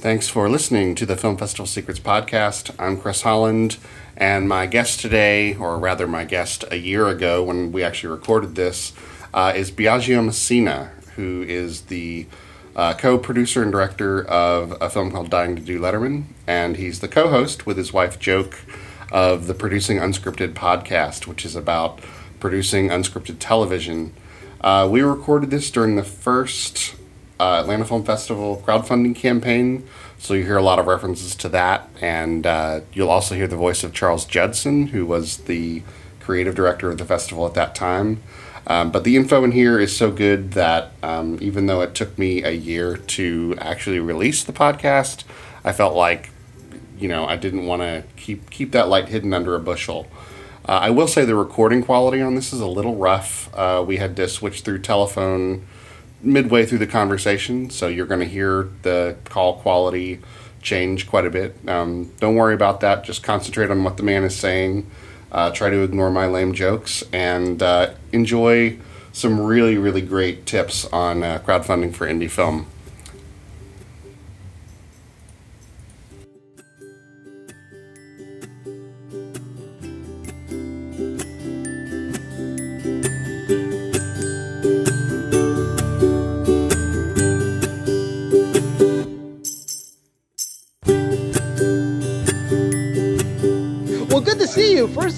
Thanks for listening to the Film Festival Secrets podcast. I'm Chris Holland, and my guest today, or rather my guest a year ago when we actually recorded this, uh, is Biagio Messina, who is the uh, co producer and director of a film called Dying to Do Letterman, and he's the co host with his wife Joke of the Producing Unscripted podcast, which is about producing unscripted television. Uh, we recorded this during the first uh, Atlanta Film Festival crowdfunding campaign, so you hear a lot of references to that, and uh, you'll also hear the voice of Charles Judson, who was the creative director of the festival at that time. Um, but the info in here is so good that um, even though it took me a year to actually release the podcast, I felt like you know I didn't want to keep keep that light hidden under a bushel. Uh, I will say the recording quality on this is a little rough. Uh, we had to switch through telephone midway through the conversation, so you're going to hear the call quality change quite a bit. Um, don't worry about that. Just concentrate on what the man is saying. Uh, try to ignore my lame jokes and uh, enjoy some really, really great tips on uh, crowdfunding for indie film.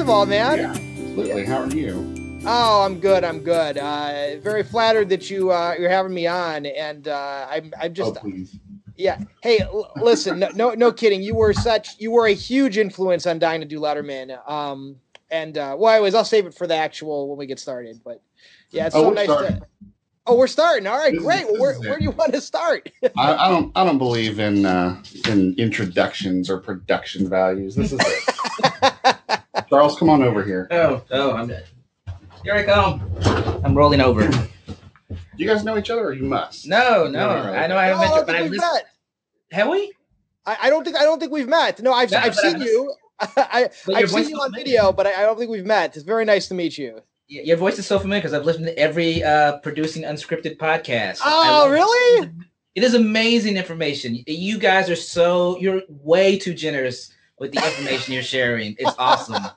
Of all, man. Yeah, absolutely. How are you? Oh, I'm good. I'm good. Uh, very flattered that you uh, you're having me on, and uh, I'm I'm just. Oh, please. Yeah. Hey, l- listen. No, no, no kidding. You were such. You were a huge influence on Dying to Do Letterman. Um, and uh, well, anyways, I'll save it for the actual when we get started. But yeah, it's Oh, so nice starting. to. Oh, we're starting. All right, This is- great. Well, this where, is where do you want to start? I, I don't. I don't believe in uh, in introductions or production values. This is it. Charles, come on over here. Oh, oh, I'm dead. Here I come. I'm rolling over. Do you guys know each other, or you must? No, no. I know I haven't No, I met you, but I we've met. Have we? I, I don't think I don't think we've met. No, I've No, I've seen I've- you. I, I have seen you on familiar. video, but I, I don't think we've met. It's very nice to meet you. Y- Your voice is so familiar because I've listened to every uh, producing unscripted podcast. Oh, love it. really? It is amazing information. You guys are so you're way too generous with the information you're sharing. It's awesome.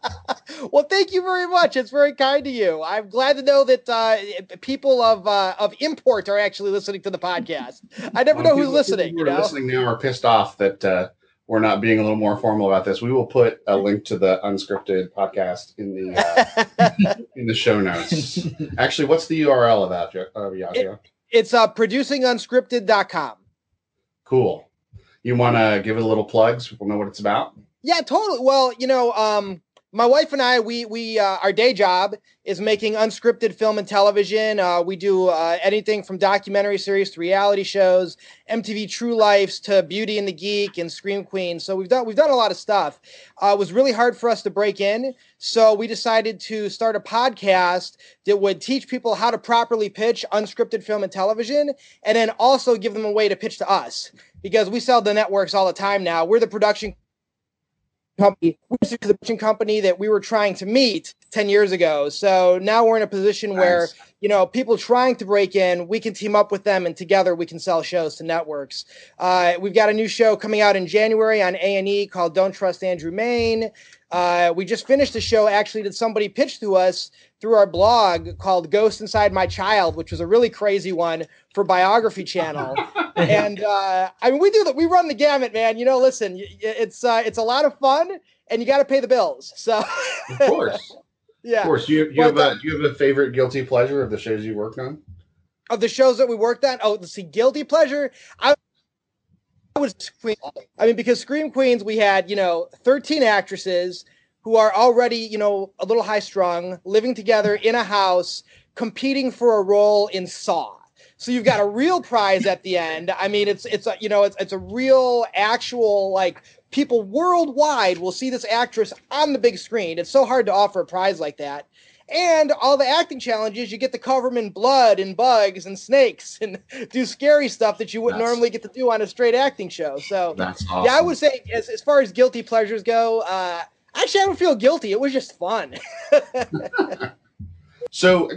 Well, thank you very much. It's very kind to you. I'm glad to know that uh, people of uh, of import are actually listening to the podcast. I never know who's people- listening. People who are know? listening now are pissed off that uh, we're not being a little more formal about this. We will put a link to the unscripted podcast in the uh, in the show notes. Actually, what's the URL of that, Jo- uh, Biagio? it's uh, producingunscripted.com. Cool. You want to give it a little plug so people know what it's about? Yeah, totally. Well, you know, um, my wife and I, we we uh, our day job is making unscripted film and television. Uh, we do uh, anything from documentary series to reality shows, MTV True Lives to Beauty and the Geek and Scream Queen. So we've done we've done a lot of stuff. Uh, it was really hard for us to break in, so we decided to start a podcast that would teach people how to properly pitch unscripted film and television, and then also give them a way to pitch to us because we sell the networks all the time now. We're the production company, which is the production company that we were trying to meet 10 years ago. So now we're in a position where, you know, people trying to break in, we can team up with them and together we can sell shows to networks. Uh, we've got a new show coming out in January on A&E called Don't Trust Andrew Mayne. Uh, we just finished a show actually that somebody pitched to us through our blog called Ghost Inside My Child, which was a really crazy one for Biography Channel and uh, I mean, we do that. We run the gamut, man. You know, listen, y- y- it's uh, it's a lot of fun, and you got to pay the bills. So, Of course. yeah, Of course. You, you Well, have a, you have a favorite guilty pleasure of the shows you worked on? of the shows that we worked on, oh, let's see, guilty pleasure. I would scream. I mean, because Scream Queens, we had you know 13 actresses who are already you know a little high strung, living together in a house, competing for a role in Saw. So you've got a real prize at the end. I mean, it's it's a you know it's it's a real actual like people worldwide will see this actress on the big screen. It's so hard to offer a prize like that. And all the acting challenges, you get to cover them in blood and bugs and snakes and do scary stuff that you wouldn't That's- normally get to do on a straight acting show. So That's awesome. yeah, I would say as, as far as guilty pleasures go, uh, actually I don't feel guilty. It was just fun. So,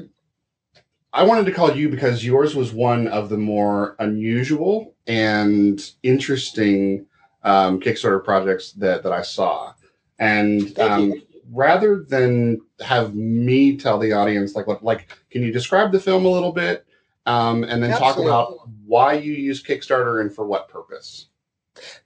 I wanted to call you because yours was one of the more unusual and interesting um, Kickstarter projects that, that I saw. And um, rather than have me tell the audience, like, what like, can you describe the film a little bit, um, and then Absolutely. talk about why you use Kickstarter and for what purpose?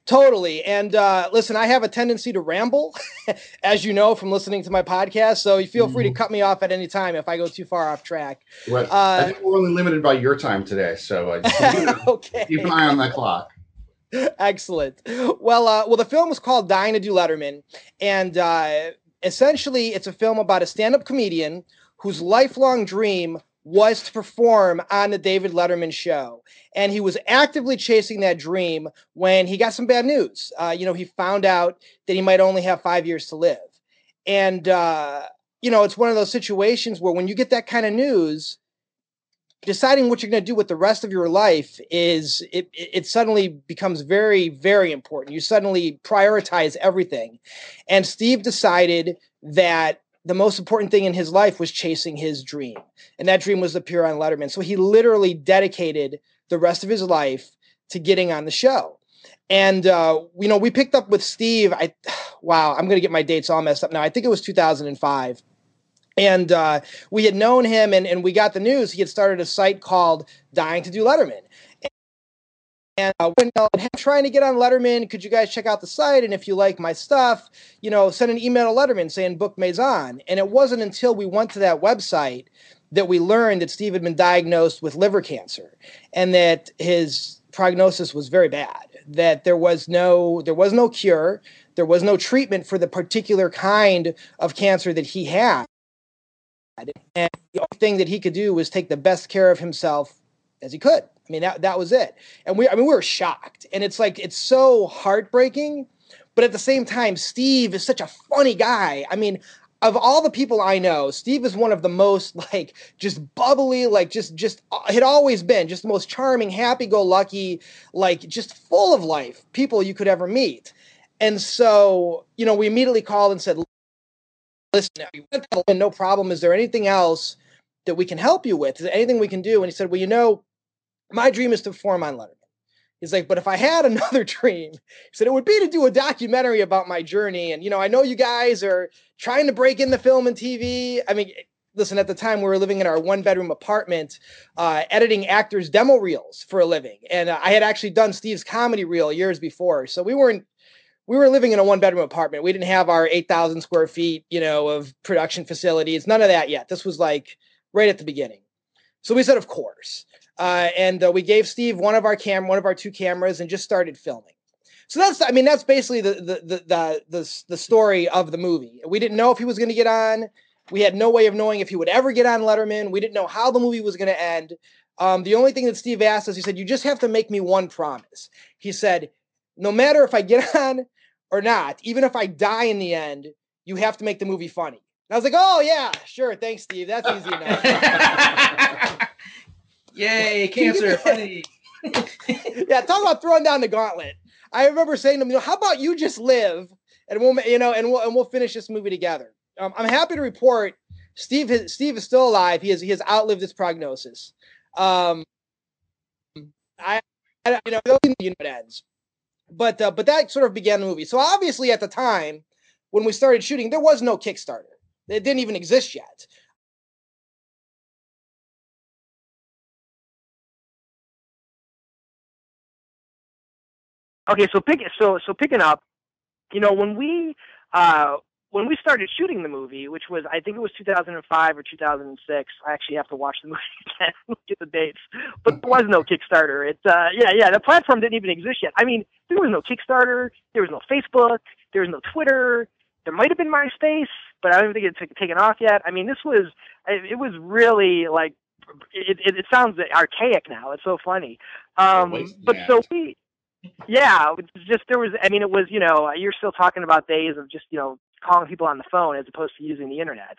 Totally. And uh, listen, I have a tendency to ramble, as you know from listening to my podcast. So you feel free to mm-hmm. cut me off at any time if I go too far off track. Right. Uh, I think we're only limited by your time today. So uh, okay. keep an eye on that clock. Excellent. Well, uh, well, the film was called "Dying to Do Letterman," and uh, essentially, it's a film about a stand-up comedian whose lifelong dream was to perform on the David Letterman show. And he was actively chasing that dream when he got some bad news. Uh, you know, he found out that he might only have five years to live. And, uh, you know, it's one of those situations where when you get that kind of news, deciding what you're going to do with the rest of your life is it, it suddenly becomes very very important you suddenly prioritize everything and steve decided that the most important thing in his life was chasing his dream. And that dream was to appear on Letterman. So he literally dedicated the rest of his life to getting on the show. And uh, you know, we picked up with Steve. I wow, I'm gonna get my dates all messed up now. I think it was 2005. And uh, we had known him, and, and we got the news. He had started a site called Dying to Do Letterman, and uh, I'm trying to get on Letterman, could you guys check out the site? And if you like my stuff, you know, send an email to Letterman saying book Mazan. And it wasn't until we went to that website that we learned that Steve had been diagnosed with liver cancer and that his prognosis was very bad. That there was no there was no cure, there was no treatment for the particular kind of cancer that he had. And the only thing that he could do was take the best care of himself as he could. I mean, that that was it. And we, I mean, we were shocked. And it's like it's so heartbreaking, but at the same time, Steve is such a funny guy. I mean, of all the people I know, Steve is one of the most like just bubbly, like just just uh, had always been just the most charming, happy-go-lucky, like just full of life people you could ever meet. And so, you know, we immediately called and said, "Listen, no problem. Is there anything else that we can help you with? Is there anything we can do?" And he said, "Well, you know." my dream is to perform on Letterman. He's like, but if I had another dream, he said it would be to do a documentary about my journey. And you know, I know you guys are trying to break into film and TV. I mean, listen, at the time we were living in our one bedroom apartment, uh, editing actors' demo reels for a living, and uh, I had actually done Steve's comedy reel years before, so we weren't. We were living in a one bedroom apartment. We didn't have our 8,000 square feet, you know, of production facilities. None of that yet. This was like right at the beginning. So we said, of course. Uh, and uh, we gave Steve one of our cam, one of our two cameras, and just started filming. So that's, I mean, that's basically the the the the the, the story of the movie. We didn't know if he was going to get on. We had no way of knowing if he would ever get on Letterman. We didn't know how the movie was going to end. Um, the only thing that Steve asked us, he said, "You just have to make me one promise." He said, "No matter if I get on or not, even if I die in the end, you have to make the movie funny." And I was like, "Oh yeah, sure, thanks, Steve. That's easy enough." Yay, cancer, funny. yeah, talk about throwing down the gauntlet. I remember saying to him, you know, how about you just live and we'll, you know, and we'll and we'll finish this movie together. Um, I'm happy to report Steve has, Steve is still alive. He has he has outlived his prognosis. Um, I, I you know, you know it ends, but uh, but that sort of began the movie. So obviously, at the time when we started shooting, there was no Kickstarter. It didn't even exist yet. Okay, so pick so so picking up, you know, when we uh when we started shooting the movie, which was I think it was 2005 or 2006. I actually have to watch the movie again, look at the dates. But there was no Kickstarter. It's uh yeah yeah the platform didn't even exist yet. I mean there was no Kickstarter, there was no Facebook, there was no Twitter. There might have been MySpace, but I don't think it's taken off yet. I mean this was it was really like it, it, it sounds archaic now. It's so funny. Um, but so we yeah, just there was. I mean, it was you know you're still talking about days of just you know calling people on the phone as opposed to using the internet.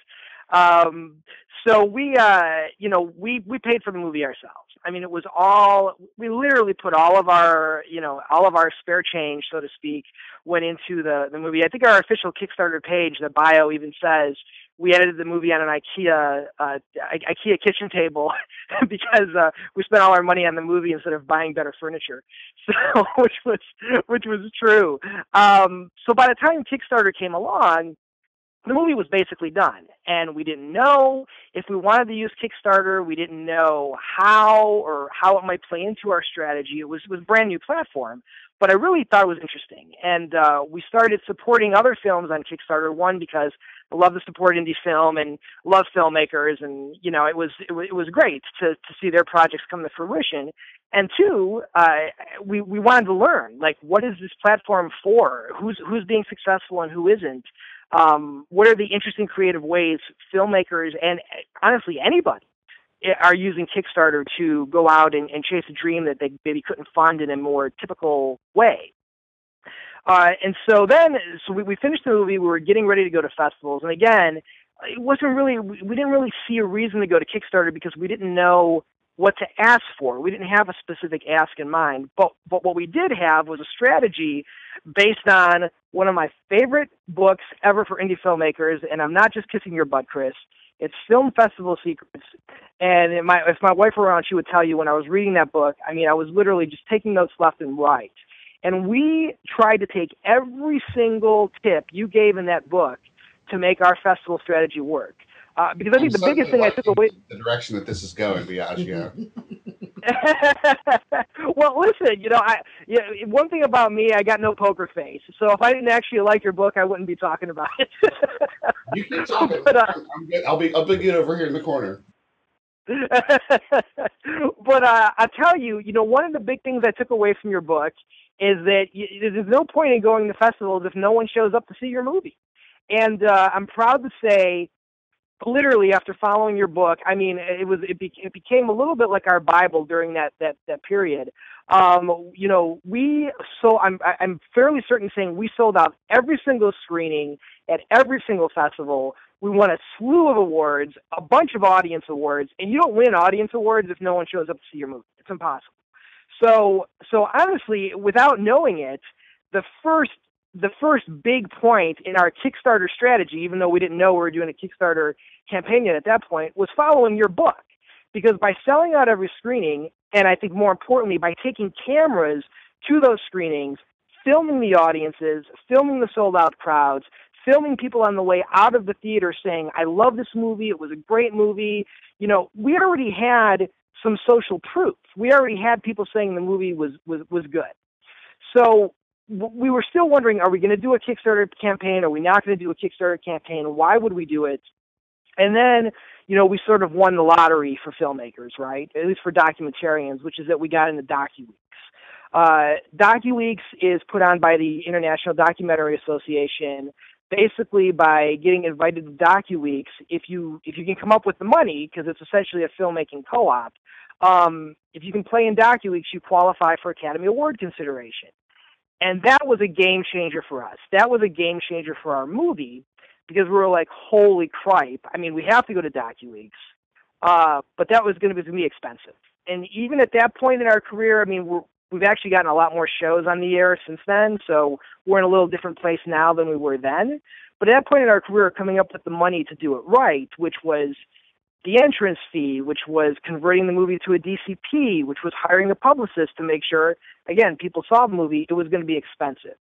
Um, so we, uh, you know, we we paid for the movie ourselves. I mean, it was all we literally put all of our, you know, all of our spare change, so to speak, went into the the movie. I think our official Kickstarter page, the bio even says we edited the movie on an IKEA uh, IKEA kitchen table because uh, we spent all our money on the movie instead of buying better furniture. So, which was which was true. Um, so by the time Kickstarter came along, the movie was basically done and we didn't know if we wanted to use kickstarter we didn't know how or how it might play into our strategy it was it was a brand new platform but i really thought it was interesting and uh, we started supporting other films on kickstarter one because i love to support indie film and love filmmakers and you know it was it, was, it was great to to see their projects come to fruition and two, uh, we we wanted to learn like what is this platform for? Who's who's being successful and who isn't? Um, what are the interesting creative ways filmmakers and honestly anybody are using Kickstarter to go out and, and chase a dream that they maybe couldn't fund in a more typical way. Uh, and so then, so we, we finished the movie. We were getting ready to go to festivals, and again, it wasn't really. We, we didn't really see a reason to go to Kickstarter because we didn't know what to ask for. We didn't have a specific ask in mind, but but what we did have was a strategy based on one of my favorite books ever for indie filmmakers, and I'm not just kissing your butt, Chris. It's Film Festival Secrets, and my if my wife were around, she would tell you when I was reading that book. I mean, I was literally just taking notes left and right, and we tried to take every single tip you gave in that book to make our festival strategy work. Uh, because I think I'm the biggest thing I took away the direction that this is going, Biagio. well, listen, you know, I yeah, one thing about me, I got no poker face. So if I didn't actually like your book, I wouldn't be talking about it. you keep talking. But, uh, I'm good. I'll be I'll be good over here in the corner. but uh, I tell you, you know, one of the big things I took away from your book is that you, there's no point in going to festivals if no one shows up to see your movie. And uh, I'm proud to say literally after following your book i mean it was it, it became a little bit like our bible during that that that period. Um you know we so i'm i'm fairly certain saying we sold out every single screening at every single festival. We won a slew of awards a bunch of audience awards and you don't win audience awards if no one shows up to see your movie. It's impossible. So so honestly without knowing it the first the first big point in our Kickstarter strategy, even though we didn't know we were doing a Kickstarter campaign yet at that point, was following your book. Because by selling out every screening, and I think more importantly, by taking cameras to those screenings, filming the audiences, filming the sold out crowds, filming people on the way out of the theater saying, I love this movie, it was a great movie. You know, we already had some social proof. We already had people saying the movie was was was good. So we were still wondering, are we going to do a Kickstarter campaign? Are we not going to do a Kickstarter campaign? Why would we do it? And then, you know, we sort of won the lottery for filmmakers, right? At least for documentarians, which is that we got into DocuWeeks. Uh, DocuWeeks is put on by the International Documentary Association. Basically, by getting invited to DocuWeeks, if you if you can come up with the money, because it's essentially a filmmaking co-op, um, if you can play in DocuWeeks, you qualify for Academy Award consideration. And that was a game changer for us. That was a game changer for our movie because we were like, holy cripe. I mean, we have to go to DocuWeeks. Uh, but that was going to be expensive. And even at that point in our career, I mean, we're, we've actually gotten a lot more shows on the air since then. So we're in a little different place now than we were then. But at that point in our career, coming up with the money to do it right, which was the entrance fee, which was converting the movie to a DCP, which was hiring a publicist to make sure, again, people saw the movie, it was going to be expensive.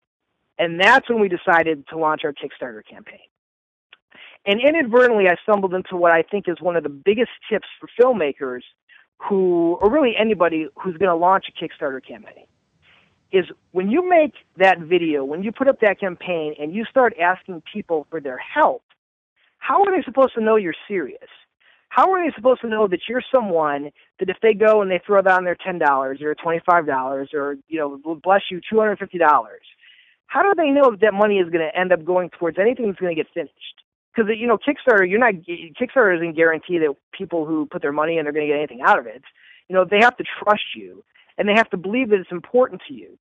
And that's when we decided to launch our Kickstarter campaign. And inadvertently, I stumbled into what I think is one of the biggest tips for filmmakers who, or really anybody who's going to launch a Kickstarter campaign, is when you make that video, when you put up that campaign and you start asking people for their help, how are they supposed to know you're serious? How are they supposed to know that you're someone that if they go and they throw down their ten dollars or twenty five dollars or you know bless you two hundred fifty dollars how do they know that that money is going to end up going towards anything that's going to get finished? Because you know kickstarter you're not kickstarter doesn't guarantee that people who put their money in are going to get anything out of it. You know they have to trust you and they have to believe that it's important to you.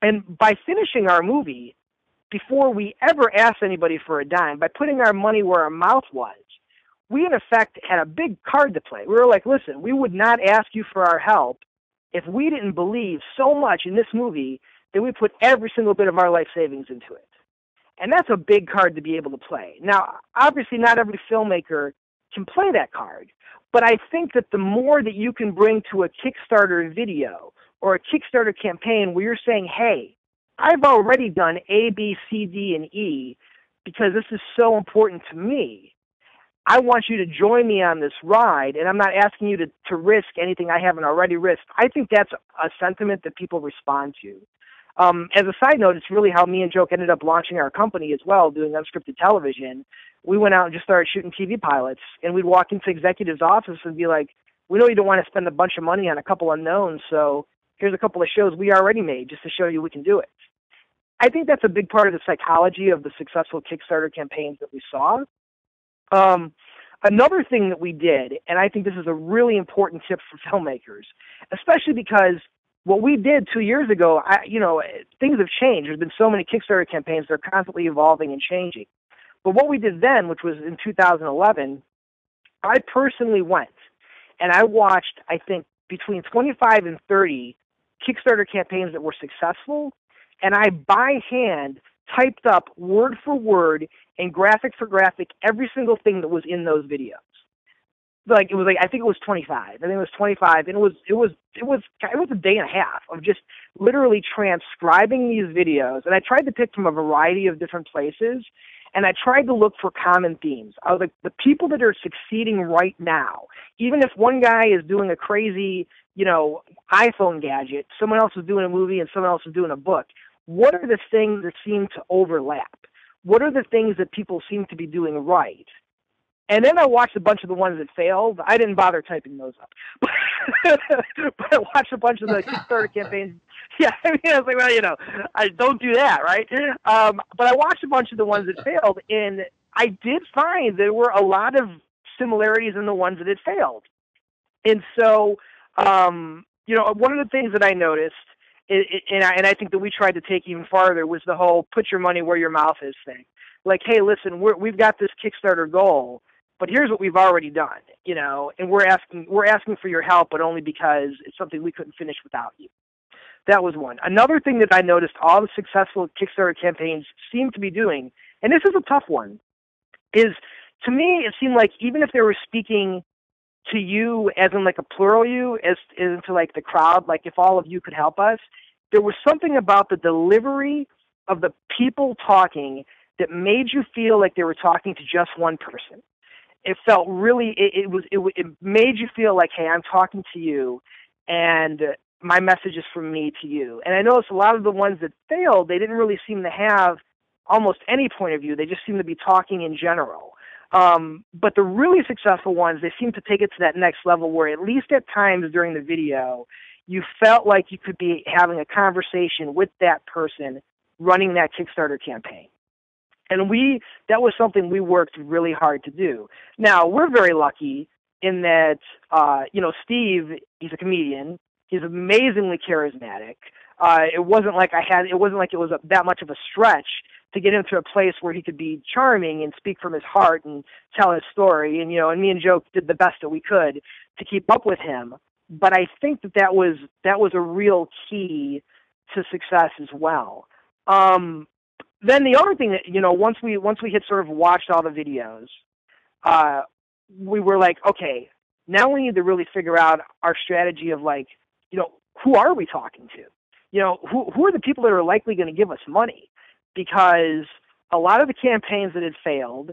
And by finishing our movie before we ever asked anybody for a dime by putting our money where our mouth was we in effect had a big card to play. We were like, listen, we would not ask you for our help if we didn't believe so much in this movie that we put every single bit of our life savings into it. And that's a big card to be able to play. Now, obviously, not every filmmaker can play that card, but I think that the more that you can bring to a Kickstarter video or a Kickstarter campaign where you're saying, hey, I've already done A, B, C, D, and E because this is so important to me. I want you to join me on this ride, and I'm not asking you to, to risk anything I haven't already risked. I think that's a sentiment that people respond to. Um, as a side note, it's really how me and Joke ended up launching our company as well, doing unscripted television. We went out and just started shooting TV pilots, and we'd walk into executives' office and be like, "We know you don't want to spend a bunch of money on a couple unknowns, so here's a couple of shows we already made just to show you we can do it." I think that's a big part of the psychology of the successful Kickstarter campaigns that we saw. Um, another thing that we did, and I think this is a really important tip for filmmakers, especially because what we did two years ago, I, you know, things have changed. There's been so many Kickstarter campaigns; they're constantly evolving and changing. But what we did then, which was in 2011, I personally went and I watched, I think, between 25 and 30 Kickstarter campaigns that were successful, and I by hand typed up word for word and graphic for graphic every single thing that was in those videos. Like it was like I think it was 25. I think it was 25, and it was it was it was it was a day and a half of just literally transcribing these videos. And I tried to pick from a variety of different places, and I tried to look for common themes. I the people that are succeeding right now. Even if one guy is doing a crazy you know iPhone gadget, someone else is doing a movie, and someone else is doing a book. What are the things that seem to overlap? what are the things that people seem to be doing right? And then I watched a bunch of the ones that failed. I didn't bother typing those up, but I watched a bunch of the Kickstarter campaigns. Yeah, I mean, I was like, well, you know, I don't do that, right? Um, but I watched a bunch of the ones that failed, and I did find there were a lot of similarities in the ones that had failed. And so, um, you know, one of the things that I noticed it, it, and I and I think that we tried to take even farther was the whole put your money where your mouth is thing. Like, hey, listen, we're, we've got this Kickstarter goal, but here's what we've already done, you know, and we're asking we're asking for your help, but only because it's something we couldn't finish without you. That was one. Another thing that I noticed all the successful Kickstarter campaigns seem to be doing, and this is a tough one, is to me it seemed like even if they were speaking to you as in like a plural you as into like the crowd like if all of you could help us there was something about the delivery of the people talking that made you feel like they were talking to just one person. It felt really it, it was it, it made you feel like hey i'm talking to you and my message is from me to you. And i noticed a lot of the ones that failed they didn't really seem to have almost any point of view. They just seemed to be talking in general um, but the really successful ones, they seem to take it to that next level where at least at times during the video, you felt like you could be having a conversation with that person running that Kickstarter campaign. And we, that was something we worked really hard to do. Now, we're very lucky in that, uh, you know, Steve, he's a comedian. He's amazingly charismatic. Uh, it wasn't like I had, it wasn't like it was a, that much of a stretch to get him to a place where he could be charming and speak from his heart and tell his story. And you know, and me and Joe did the best that we could to keep up with him. But I think that that was that was a real key to success as well. Um, then the other thing that you know, once we once we had sort of watched all the videos, uh, we were like, okay, now we need to really figure out our strategy of like, you know, who are we talking to? You know, who who are the people that are likely going to give us money? Because a lot of the campaigns that had failed,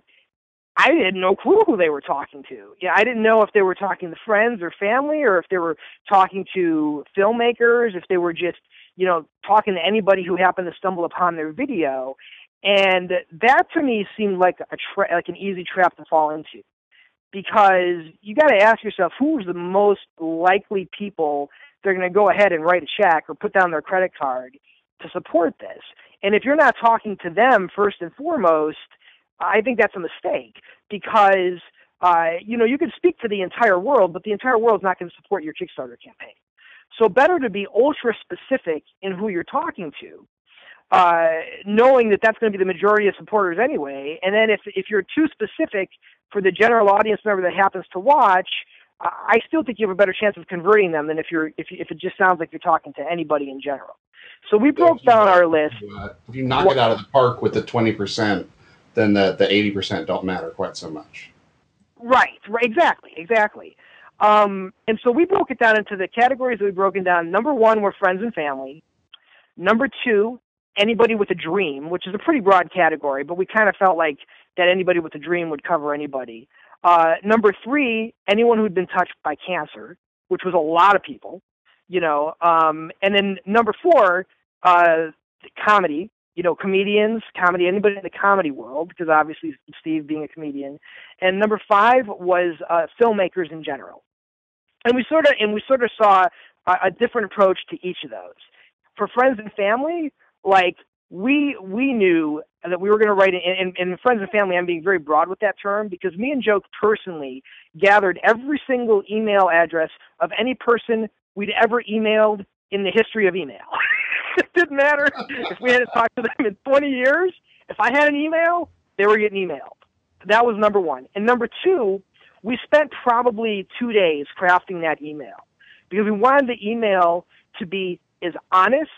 I had no clue who they were talking to. Yeah, I didn't know if they were talking to friends or family, or if they were talking to filmmakers, if they were just, you know, talking to anybody who happened to stumble upon their video. And that to me seemed like a tra- like an easy trap to fall into, because you got to ask yourself who's the most likely people they're going to go ahead and write a check or put down their credit card to support this. And if you're not talking to them first and foremost, I think that's a mistake because uh, you know you can speak to the entire world, but the entire world is not going to support your Kickstarter campaign. So better to be ultra specific in who you're talking to. uh, knowing that that's going to be the majority of supporters anyway. And then if if you're too specific for the general audience member that happens to watch, I still think you have a better chance of converting them than if you're if if it just sounds like you're talking to anybody in general. So we broke down our list. If you knock it out of the park with the twenty percent, then the the eighty percent don't matter quite so much. Right. Right. Exactly. Exactly. Um, and so we broke it down into the categories that we broken down. Number one were friends and family. Number two, anybody with a dream, which is a pretty broad category, but we kind of felt like that anybody with a dream would cover anybody. Uh, number three, anyone who'd been touched by cancer, which was a lot of people, you know. Um, and then number four, uh, comedy, you know, comedians, comedy, anybody in the comedy world, because obviously Steve being a comedian. And number five was uh, filmmakers in general. And we sort of and we sort of saw a, a different approach to each of those. For friends and family, like we we knew that we were going to write it, and, and friends and family. I'm being very broad with that term because me and Joe personally gathered every single email address of any person we'd ever emailed in the history of email. it didn't matter if we had to talk to them in 20 years. If I had an email, they were getting emailed. That was number one. And number two, we spent probably two days crafting that email because we wanted the email to be as honest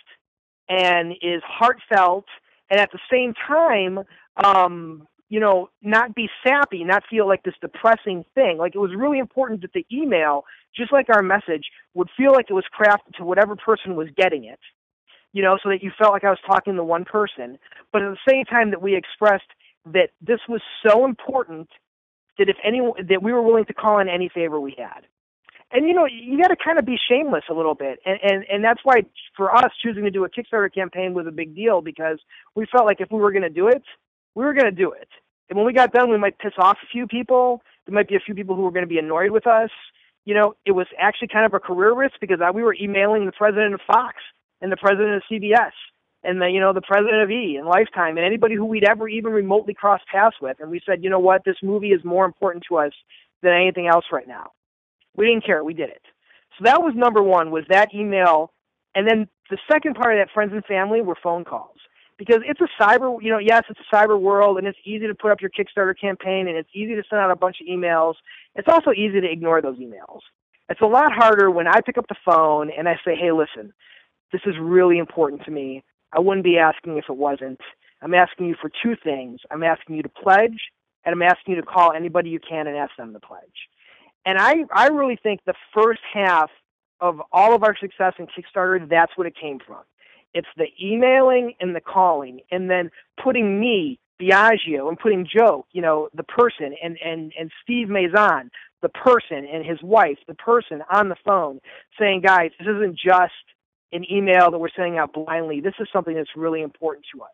and is heartfelt and at the same time um you know not be sappy not feel like this depressing thing. Like it was really important that the email just like our message would feel like it was crafted to whatever person was getting it you know so that you felt like i was talking to one person. But at the same time that we expressed that this was so important that if anyone that we were willing to call in any favor we had. And you know you got to kind of be shameless a little bit. And and and that's why for us choosing to do a kickstarter campaign was a big deal because we felt like if we were going to do it we were going to do it and when we got done we might piss off a few people there might be a few people who were going to be annoyed with us you know it was actually kind of a career risk because we were emailing the president of fox and the president of cbs and the you know the president of e and lifetime and anybody who we'd ever even remotely crossed paths with and we said you know what this movie is more important to us than anything else right now we didn't care. We did it. So that was number one, was that email. And then the second part of that, friends and family, were phone calls. Because it's a cyber, you know, yes, it's a cyber world and it's easy to put up your Kickstarter campaign and it's easy to send out a bunch of emails. It's also easy to ignore those emails. It's a lot harder when I pick up the phone and I say, hey, listen, this is really important to me. I wouldn't be asking if it wasn't. I'm asking you for two things. I'm asking you to pledge, and I'm asking you to call anybody you can and ask them to pledge. And I, I really think the first half of all of our success in Kickstarter, that's what it came from. It's the emailing and the calling, and then putting me, Biagio, and putting Joe, you know, the person, and, and, and Steve Mazan, the person, and his wife, the person on the phone, saying, guys, this isn't just an email that we're sending out blindly. This is something that's really important to us.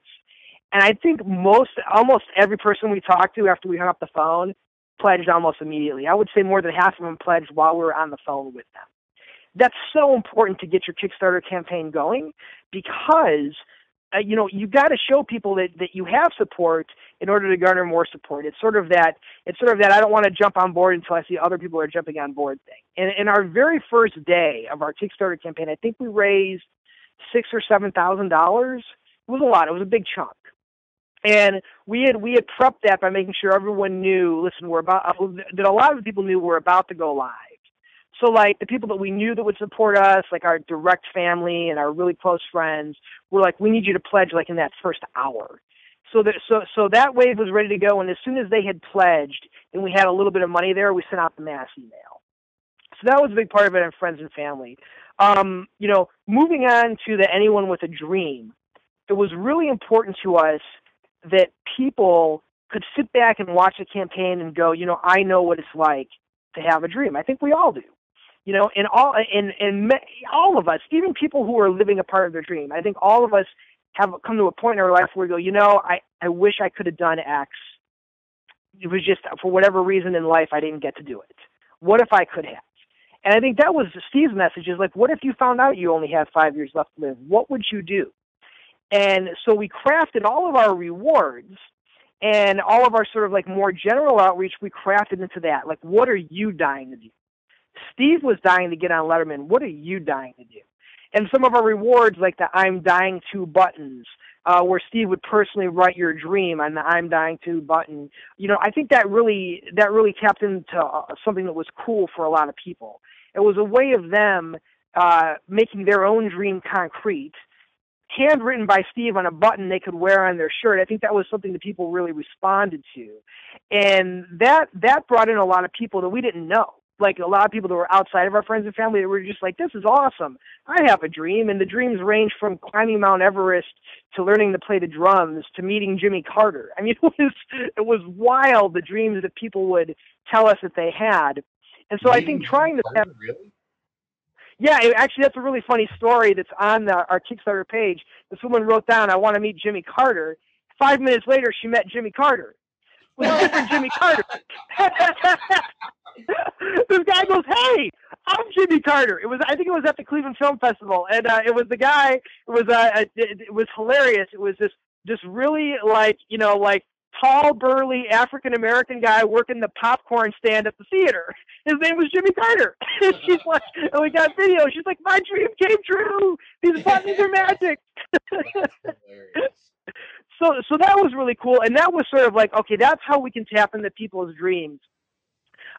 And I think most, almost every person we talked to after we hung up the phone pledged almost immediately. I would say more than half of them pledged while we were on the phone with them. That's so important to get your Kickstarter campaign going because uh, you know you got to show people that that you have support in order to garner more support. It's sort of that it's sort of that I don't want to jump on board until I see other people are jumping on board thing. And in our very first day of our Kickstarter campaign, I think we raised six or seven thousand dollars. It was a lot. It was a big chunk. And we had we had prepped that by making sure everyone knew. Listen, we're about that. A lot of people knew we're about to go live. So like the people that we knew that would support us, like our direct family and our really close friends, were like, we need you to pledge like in that first hour. So that so so that wave was ready to go, and as soon as they had pledged and we had a little bit of money there, we sent out the mass email. So that was a big part of it, and friends and family. Um, you know, moving on to the anyone with a dream, it was really important to us that people could sit back and watch the campaign and go, you know, I know what it's like to have a dream. I think we all do. You know, and all and and all of us, even people who are living a part of their dream, I think all of us have come to a point in our life where we go, you know, I I wish I could have done X. It was just for whatever reason in life I didn't get to do it. What if I could have? And I think that was Steve's message is like, what if you found out you only have five years left to live? What would you do? And so we crafted all of our rewards and all of our sort of like more general outreach, we crafted into that. Like, what are you dying to do? Steve was dying to get on Letterman. What are you dying to do? And some of our rewards, like the I'm dying to buttons, uh, where Steve would personally write your dream on the "I'm dying to" button. You know, I think that really that really tapped into uh, something that was cool for a lot of people. It was a way of them uh, making their own dream concrete, handwritten by Steve on a button they could wear on their shirt. I think that was something that people really responded to, and that that brought in a lot of people that we didn't know like a lot of people that were outside of our friends and family that were just like, this is awesome. I have a dream. And the dreams range from climbing Mount Everest to learning to play the drums to meeting Jimmy Carter. I mean, it was, it was wild, the dreams that people would tell us that they had. And so I think trying to have, really? Yeah, it, actually, that's a really funny story that's on the, our Kickstarter page. This woman wrote down, "I want to meet Jimmy Carter." Five minutes later, she met Jimmy Carter. Was for Jimmy Carter. this guy goes, "Hey, I'm Jimmy Carter." It was, I think, it was at the Cleveland Film Festival, and uh, it was the guy. It was, uh, it, it was hilarious. It was this, just really like, you know, like tall, burly African American guy working the popcorn stand at the theater. His name was Jimmy Carter. She's like, and we got video. She's like, my dream came true. These buttons are magic. so, so that was really cool, and that was sort of like, okay, that's how we can tap into people's dreams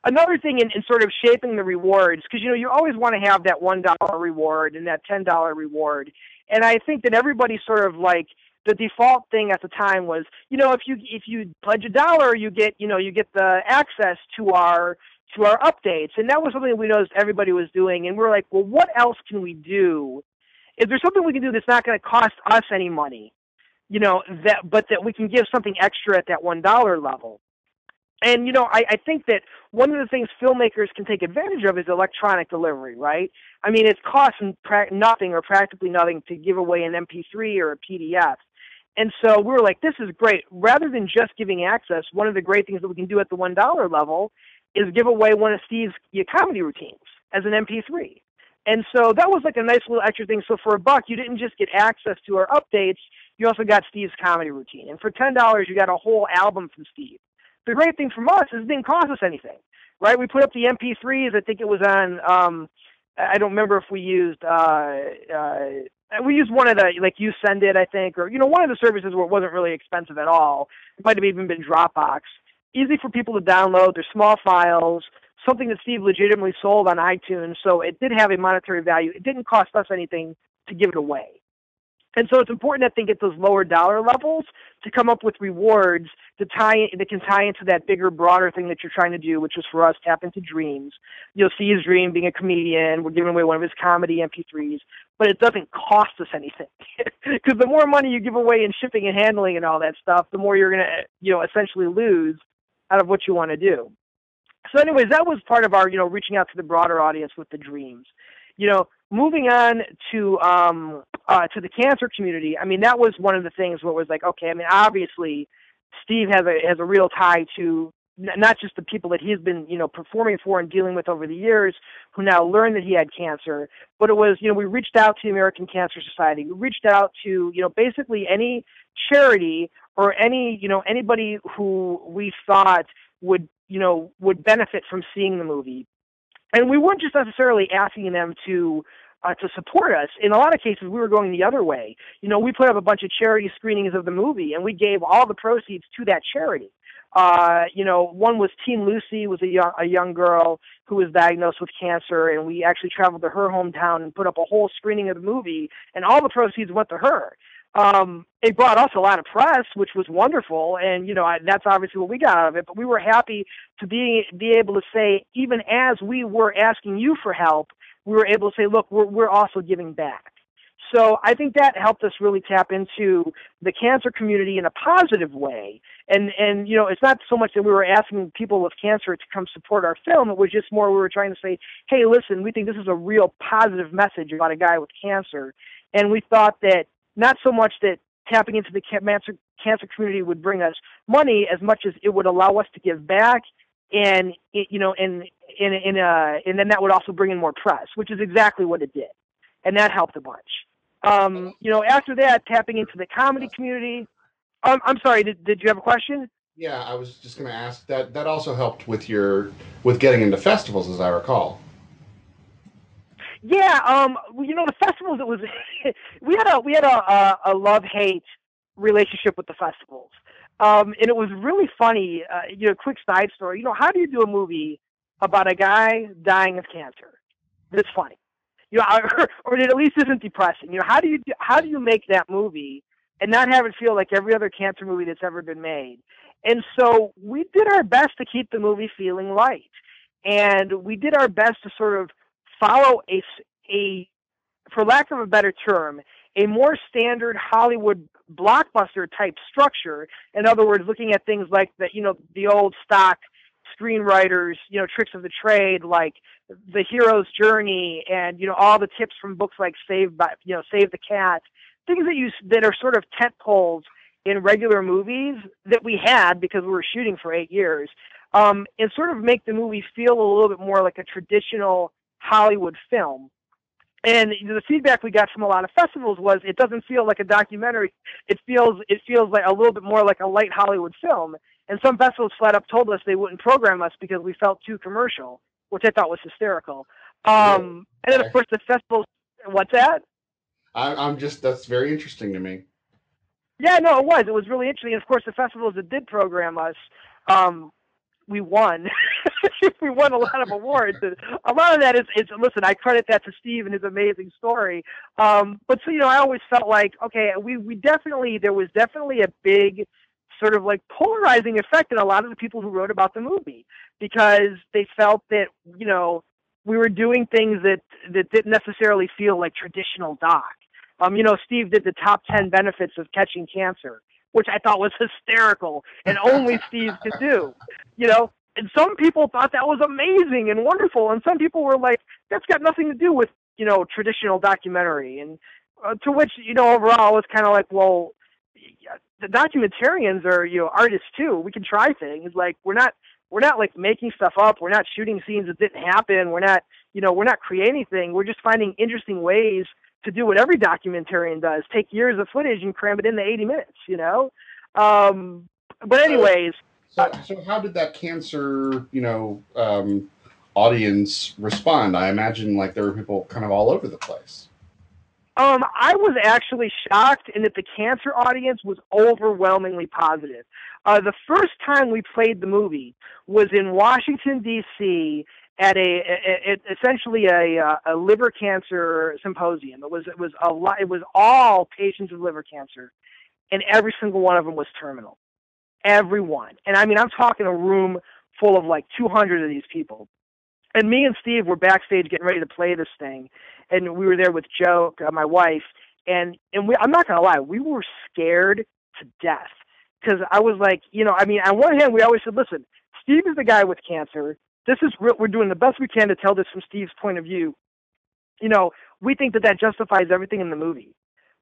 another thing in, in sort of shaping the rewards, because you know you always want to have that one dollar reward and that ten dollar reward, and I think that everybody sort of like the default thing at the time was, you know, if you if you pledge a dollar, you get you know you get the access to our to our updates, and that was something we noticed everybody was doing, and we we're like, well, what else can we do? Is there something we can do that's not going to cost us any money? You know that, but that we can give something extra at that one dollar level. And you know, I, I think that one of the things filmmakers can take advantage of is electronic delivery, right? I mean, it costs nothing or practically nothing to give away an MP3 or a PDF. And so we were like, this is great. Rather than just giving access, one of the great things that we can do at the $1 level is give away one of Steve's comedy routines as an MP3. And so that was like a nice little extra thing. So for a buck, you didn't just get access to our updates, you also got Steve's comedy routine. And for $10, you got a whole album from Steve the great thing from us is it didn't cost us anything, right? We put up the MP3s. I think it was on. Um, I don't remember if we used. Uh, uh, we used one of the like you send it, I think, or you know, one of the services where it wasn't really expensive at all. It might have even been Dropbox. Easy for people to download. They're small files. Something that Steve legitimately sold on iTunes, so it did have a monetary value. It didn't cost us anything to give it away. And so it's important, I think, at those lower dollar levels to come up with rewards to tie that can tie into that bigger, broader thing that you're trying to do, which is for us tap into dreams. You'll see his dream being a comedian. We're giving away one of his comedy MP3s, but it doesn't cost us anything because the more money you give away in shipping and handling and all that stuff, the more you're gonna, you know, essentially lose out of what you want to do. So, anyways, that was part of our, you know, reaching out to the broader audience with the dreams. You know, moving on to um, uh, to the cancer community, I mean, that was one of the things where it was like, okay, I mean, obviously, Steve has a has a real tie to not just the people that he's been, you know, performing for and dealing with over the years, who now learned that he had cancer. But it was, you know, we reached out to the American Cancer Society. We reached out to, you know, basically any charity or any, you know, anybody who we thought would, you know, would benefit from seeing the movie and we weren't just necessarily asking them to uh, to support us. In a lot of cases, we were going the other way. You know, we put up a bunch of charity screenings of the movie, and we gave all the proceeds to that charity. Uh, you know, one was Teen Lucy, was a young a young girl who was diagnosed with cancer, and we actually traveled to her hometown and put up a whole screening of the movie, and all the proceeds went to her um, it brought us a lot of press, which was wonderful, and you know I, that's obviously what we got out of it. But we were happy to be be able to say, even as we were asking you for help, we were able to say, look, we're we're also giving back. So I think that helped us really tap into the cancer community in a positive way. And and you know, it's not so much that we were asking people with cancer to come support our film. It was just more we were trying to say, hey, listen, we think this is a real positive message about a guy with cancer, and we thought that not so much that tapping into the cancer cancer community would bring us money as much as it would allow us to give back and it, you know and in in uh and then that would also bring in more press which is exactly what it did and that helped a bunch um you know after that tapping into the comedy community um, i'm sorry did, did you have a question yeah i was just going to ask that that also helped with your with getting into festivals as i recall yeah, um, you know the festivals. It was we had a we had a a, a love hate relationship with the festivals. Um, and it was really funny. Uh, you know, quick side story. You know, how do you do a movie about a guy dying of cancer? That's funny. You know, or, or that at least isn't depressing. You know, how do you how do you make that movie and not have it feel like every other cancer movie that's ever been made? And so we did our best to keep the movie feeling light, and we did our best to sort of follow a a, for lack of a better term, a more standard Hollywood blockbuster type structure. In other words, looking at things like the you know the old stock screenwriters, you know, tricks of the trade, like the hero's journey, and you know all the tips from books like Save by you know Save the Cat, things that you that are sort of tent poles in regular movies that we had because we were shooting for eight years, um, and sort of make the movie feel a little bit more like a traditional Hollywood film and the feedback we got from a lot of festivals was it doesn't feel like a documentary. It feels it feels like a little bit more like a light hollywood film. And some festivals flat up told us they wouldn't program us because we felt too commercial which i thought was hysterical. Um and then of course the festivals what's that? I, i'm just that's very interesting to me. Yeah no it was. It was really interesting. And of course the festivals that did program us um we won. we won a lot of awards, and a lot of that is, is listen. I credit that to Steve and his amazing story. Um, but so you know, I always felt like okay, we we definitely there was definitely a big sort of like polarizing effect in a lot of the people who wrote about the movie because they felt that you know we were doing things that that didn't necessarily feel like traditional doc. Um, you know, Steve did the top ten benefits of catching cancer which I thought was hysterical and only Steve could do. You know, and some people thought that was amazing and wonderful, and some people were like, "That's got nothing to do with you know traditional documentary." And uh, to which you know overall I was kind of like, well, the documentarians are you know artists too. We can try things. Like we're not we're not like making stuff up. We're not shooting scenes that didn't happen. We're not you know we're not creating anything. We're just finding interesting ways to do what every documentarian does take years of footage and cram it into 80 minutes you know? Um, but anyways. so, so how did that cancer you know um, audience respond? I imagine like there were people kind of all over the place. Um, I was actually shocked in that the cancer audience was overwhelmingly positive. Uh, the first time we played the movie was in Washington D.C at a, a, a essentially a, uh, a liver cancer symposium. It was it was a lot. It was all patients with liver cancer, and every single one of them was terminal. Everyone, and I mean, I'm talking a room full of like 200 of these people. And me and Steve were backstage getting ready to play this thing, and we were there with Joe, uh, my wife, and and we, I'm not gonna lie, we were scared to death because I was like, you know, I mean, on one hand, we always said, listen, Steve is the guy with cancer this is we're doing the best we can to tell this from Steve's point of view. You know, we think that that justifies everything in the movie.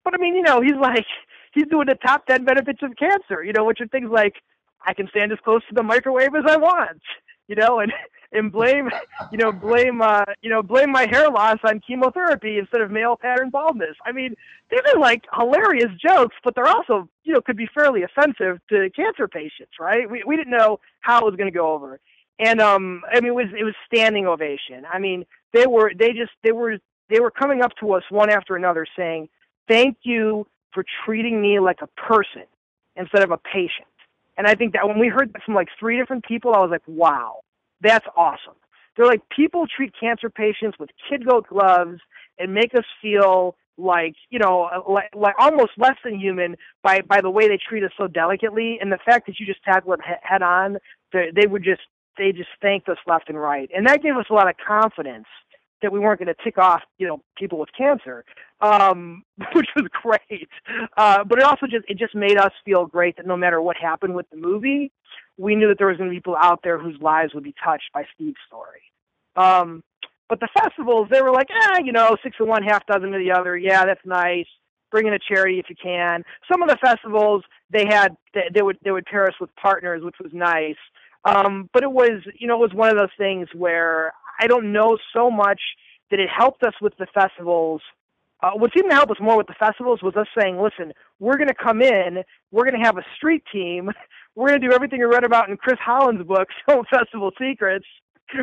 But I mean, you know, he's like he's doing the top ten benefits of cancer. You know, which are things like I can stand as close to the microwave as I want. You know, and and blame you know blame uh you know blame my hair loss on chemotherapy instead of male pattern baldness. I mean, these are like hilarious jokes, but they're also you know could be fairly offensive to cancer patients, right? We we didn't know how it was going to go over and um i mean it was it was standing ovation. I mean they were they just they were they were coming up to us one after another saying thank you for treating me like a person instead of a patient. And i think that when we heard that from like three different people i was like wow that's awesome. They're like people treat cancer patients with kid goat gloves and make us feel like you know like, like almost less than human by by the way they treat us so delicately. And the fact that you just tackle it head on they, they would just they just thanked us left and right, and that gave us a lot of confidence that we weren't going to tick off, you know, people with cancer, um, which was great. Uh, but it also just it just made us feel great that no matter what happened with the movie, we knew that there was going to be people out there whose lives would be touched by Steve's story. Um, but the festivals, they were like, ah, you know, six of one, half dozen of the other. Yeah, that's nice. Bring in a charity if you can. Some of the festivals, they had they, they would they would pair us with partners, which was nice. Um, but it was, you know, it was one of those things where I don't know so much that it helped us with the festivals. Uh, what seemed to help us more with the festivals was us saying, listen, we're going to come in, we're going to have a street team, we're going to do everything you read about in Chris Holland's book, Film Festival Secrets.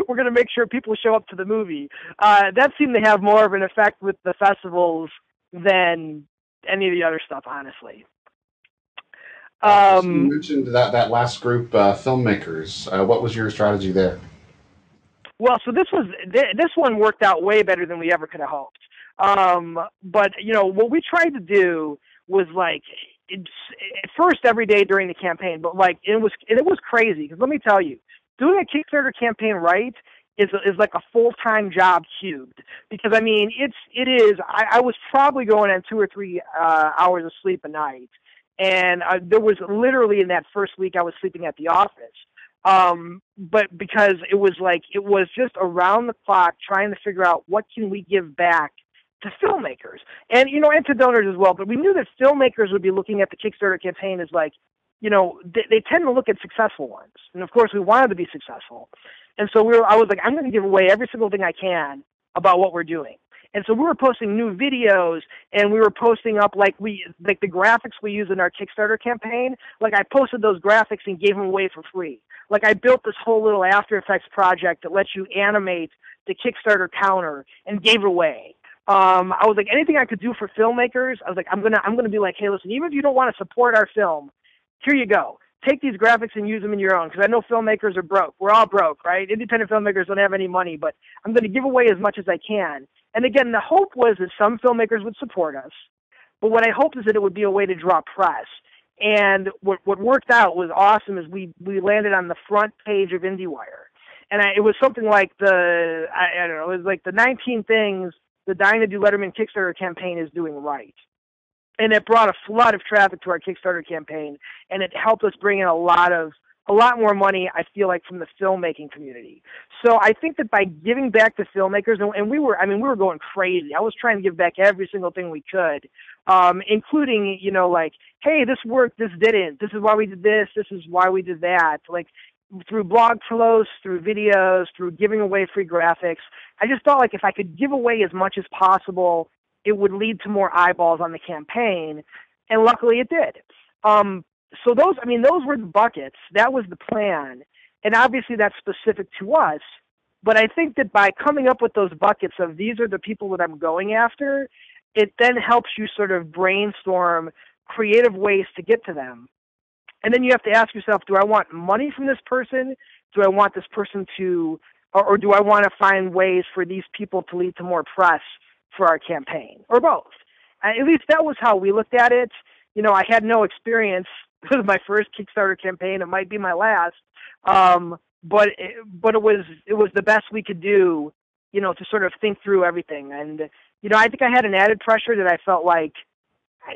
We're going to make sure people show up to the movie. Uh, that seemed to have more of an effect with the festivals than any of the other stuff, honestly. Um, you mentioned that that last group, uh, filmmakers. Uh, what was your strategy there? Well, so this was this one worked out way better than we ever could have hoped. Um, but you know what we tried to do was like at first every day during the campaign, but like it was it was crazy because let me tell you, doing a Kickstarter campaign right is is like a full time job cubed because I mean it's it is I, I was probably going on two or three uh, hours of sleep a night, and uh, there was literally in that first week I was sleeping at the office. Um, but because it was like it was just around the clock trying to figure out what can we give back to filmmakers and you know and to donors as well. But we knew that filmmakers would be looking at the Kickstarter campaign as like, you know, they, they tend to look at successful ones, and of course we wanted to be successful. And so we were, I was like, I'm going to give away every single thing I can about what we're doing. And so we were posting new videos and we were posting up like we like the graphics we use in our Kickstarter campaign. Like I posted those graphics and gave them away for free. Like I built this whole little After Effects project that lets you animate the Kickstarter counter and gave away. Um, I was like anything I could do for filmmakers. I was like I'm gonna I'm gonna be like hey listen even if you don't want to support our film, here you go take these graphics and use them in your own because I know filmmakers are broke. We're all broke, right? Independent filmmakers don't have any money, but I'm going to give away as much as I can. And again, the hope was that some filmmakers would support us, but what I hoped is that it would be a way to draw press. And what what worked out was awesome is we we landed on the front page of IndieWire, and I, it was something like the I, I don't know it was like the 19 things the Dying to Do Letterman Kickstarter campaign is doing right and it brought a flood of traffic to our Kickstarter campaign, and it helped us bring in a lot of a lot more money. I feel like from the filmmaking community. So I think that by giving back to filmmakers, and, and we were, I mean, we were going crazy. I was trying to give back every single thing we could, um, including, you know, like, hey, this worked, this didn't. This is why we did this. This is why we did that. Like through blog posts, through videos, through giving away free graphics. I just thought like if I could give away as much as possible it would lead to more eyeballs on the campaign, and luckily it did. Um, so those, I mean, those were the buckets. That was the plan, and obviously that's specific to us. But I think that by coming up with those buckets of these are the people that I'm going after, it then helps you sort of brainstorm creative ways to get to them. And then you have to ask yourself, do I want money from this person? Do I want this person to, or, or do I want to find ways for these people to lead to more press for our campaign, or both. At least that was how we looked at it. You know, I had no experience my first Kickstarter campaign. It might be my last, um, but it, but it was it was the best we could do. You know, to sort of think through everything. And you know, I think I had an added pressure that I felt like,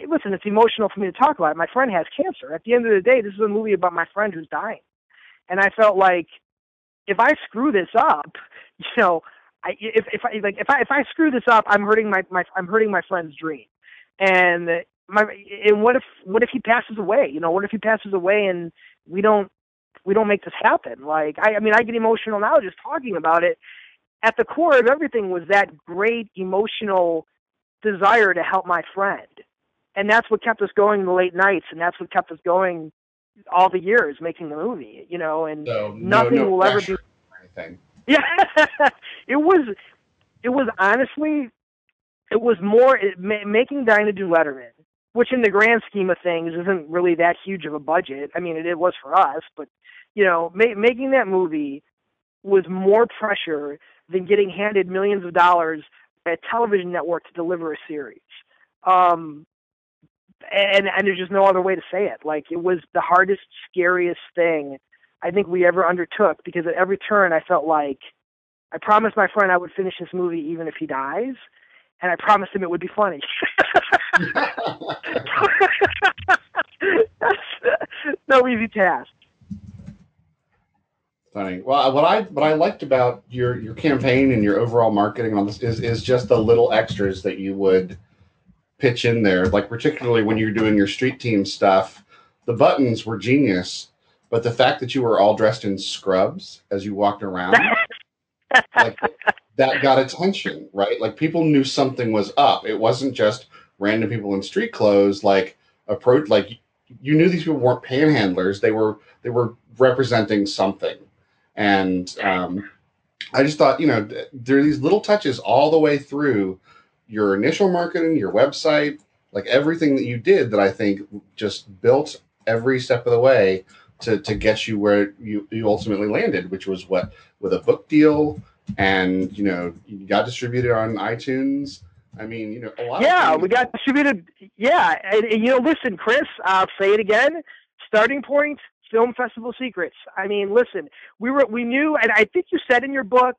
listen, it's emotional for me to talk about. It. My friend has cancer. At the end of the day, this is a movie about my friend who's dying, and I felt like if I screw this up, you know, I, if if I like if I if I screw this up, I'm hurting my my I'm hurting my friend's dream. And my and what if what if he passes away? You know, what if he passes away and we don't we don't make this happen? Like I I mean I get emotional now just talking about it. At the core of everything was that great emotional desire to help my friend. And that's what kept us going in the late nights and that's what kept us going all the years making the movie, you know, and so, nothing no, no will ever be anything. Yeah, it was. It was honestly, it was more it, ma- making to Do Letterman, which in the grand scheme of things isn't really that huge of a budget. I mean, it, it was for us, but you know, ma- making that movie was more pressure than getting handed millions of dollars by a television network to deliver a series. Um, and and there's just no other way to say it. Like it was the hardest, scariest thing I think we ever undertook because at every turn I felt like I promised my friend I would finish this movie even if he dies, and I promised him it would be funny. no easy task. Funny. Well, what I what I liked about your your campaign and your overall marketing on this is is just the little extras that you would pitch in there. Like particularly when you're doing your street team stuff, the buttons were genius but the fact that you were all dressed in scrubs as you walked around, like that got attention, right? Like people knew something was up. It wasn't just random people in street clothes. Like approach, like you knew these people weren't panhandlers. They were they were representing something, and um, I just thought, you know, there are these little touches all the way through your initial marketing, your website, like everything that you did that I think just built every step of the way to, to get you where you, you ultimately landed, which was what with a book deal and you know you got distributed on iTunes. I mean, you know, a lot. Yeah, we got distributed. Yeah, and, and, you know, listen, Chris, I'll say it again. Starting point, film festival secrets. I mean, listen, we were we knew, and I think you said in your book.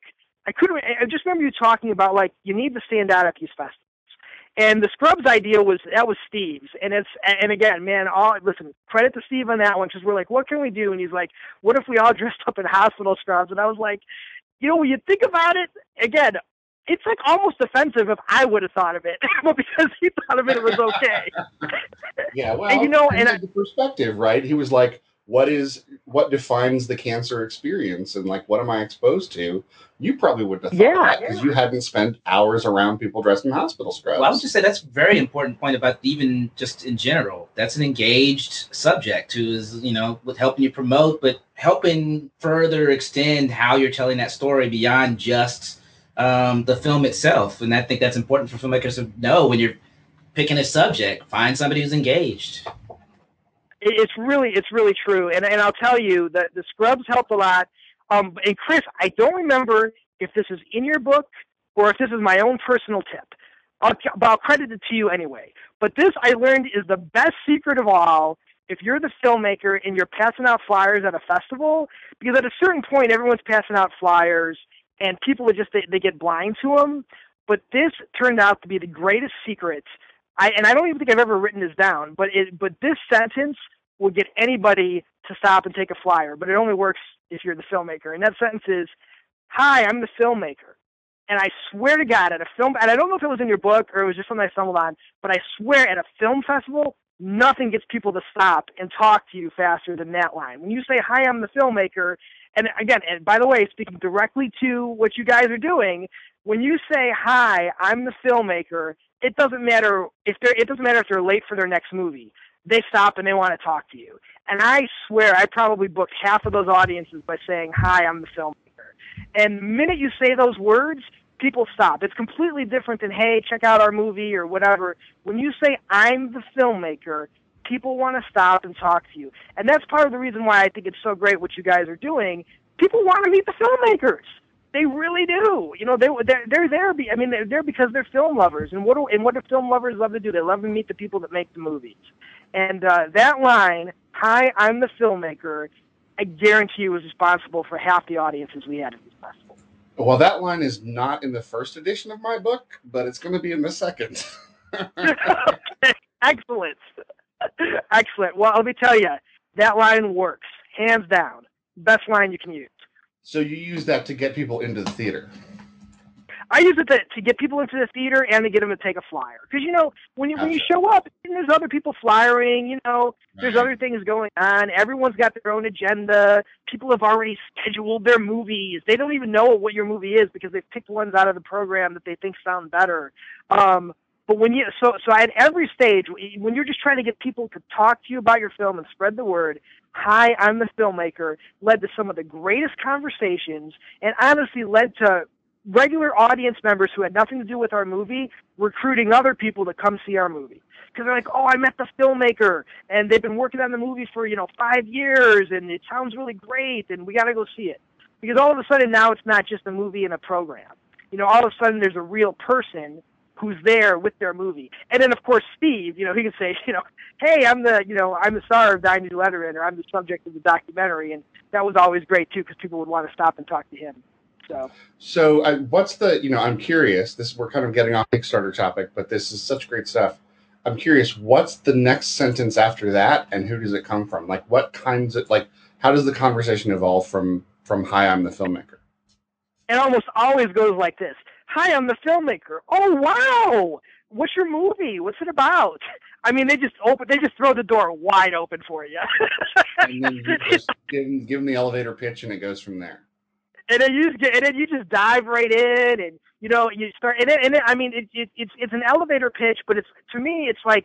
I couldn't. I just remember you talking about like you need to stand out at these festivals. And the Scrubs idea was that was Steve's, and it's and again, man, all listen, credit to Steve on that one because we're like, what can we do? And he's like, what if we all dressed up in hospital scrubs? And I was like, you know, when you think about it, again, it's like almost offensive if I would have thought of it, but because he thought of it, it was okay. yeah, well, and you know, and I, the perspective, right? He was like, what is what defines the cancer experience and like what am I exposed to? You probably wouldn't have thought yeah, that because yeah. you hadn't spent hours around people dressed in hospital scrubs. Well, I would just say that's a very important point about even just in general. That's an engaged subject who is, you know, with helping you promote, but helping further extend how you're telling that story beyond just um, the film itself. And I think that's important for filmmakers to know when you're picking a subject, find somebody who's engaged. It's really it's really true. And and i'll tell you that the scrubs helped a lot. Um and chris i don't remember if this is in your book or if this is my own personal tip. I'll, but I'll credit it to you anyway. But this i learned is the best secret of all if you're the filmmaker and you're passing out flyers at a festival because at a certain point everyone's passing out flyers and people are just they, they get blind to them but this turned out to be the greatest secret I and I don't even think I've ever written this down, but it but this sentence will get anybody to stop and take a flyer, but it only works if you're the filmmaker. And that sentence is, "Hi, I'm the filmmaker." And I swear to God, at a film, and I don't know if it was in your book or it was just something I stumbled on, but I swear at a film festival, nothing gets people to stop and talk to you faster than that line. When you say, "Hi, I'm the filmmaker," and again, and by the way, speaking directly to what you guys are doing, when you say, "Hi, I'm the filmmaker," it doesn't matter if they're it doesn't matter if they're late for their next movie. They stop and they want to talk to you. And I swear I probably booked half of those audiences by saying, Hi, I'm the filmmaker. And the minute you say those words, people stop. It's completely different than, hey, check out our movie or whatever. When you say I'm the filmmaker, people want to stop and talk to you. And that's part of the reason why I think it's so great what you guys are doing. People want to meet the filmmakers. They really do. You know, they they're, they're there. Be, I mean, they're there because they're film lovers. And what do and what do film lovers love to do? They love to meet the people that make the movies. And uh, that line, "Hi, I'm the filmmaker," I guarantee you was responsible for half the audiences we had at this festival. Well, that line is not in the first edition of my book, but it's going to be in the second. Excellent. Excellent. Well, let me tell you, that line works hands down. Best line you can use. So you use that to get people into the theater. I use it to, to get people into the theater and to get them to take a flyer. Because you know, when you gotcha. when you show up, there's other people flyering. You know, there's other things going on. Everyone's got their own agenda. People have already scheduled their movies. They don't even know what your movie is because they've picked ones out of the program that they think sound better. Um, but when you so so at every stage, when you're just trying to get people to talk to you about your film and spread the word, hi, I'm the filmmaker, led to some of the greatest conversations, and honestly led to regular audience members who had nothing to do with our movie recruiting other people to come see our movie because they're like, oh, I met the filmmaker, and they've been working on the movie for you know five years, and it sounds really great, and we got to go see it. Because all of a sudden now it's not just a movie and a program. You know, all of a sudden there's a real person who's there with their movie. And then of course Steve, you know, he can say, you know, hey, I'm the, you know, I'm the star of Dining Letterman, or I'm the subject of the documentary, and that was always great too because people would want to stop and talk to him. So, so uh, what's the, you know, I'm curious. This we're kind of getting off Kickstarter topic, but this is such great stuff. I'm curious, what's the next sentence after that, and who does it come from? Like, what kinds of like, how does the conversation evolve from from "Hi, I'm the filmmaker"? It almost always goes like this Hi, I'm the filmmaker. Oh wow! What's your movie? What's it about? I mean, they just open, they just throw the door wide open for you. and then you just give them, give them the elevator pitch, and it goes from there. And then you just get, and then you just dive right in, and you know you start. And then, and then I mean, it, it, it's it's an elevator pitch, but it's to me, it's like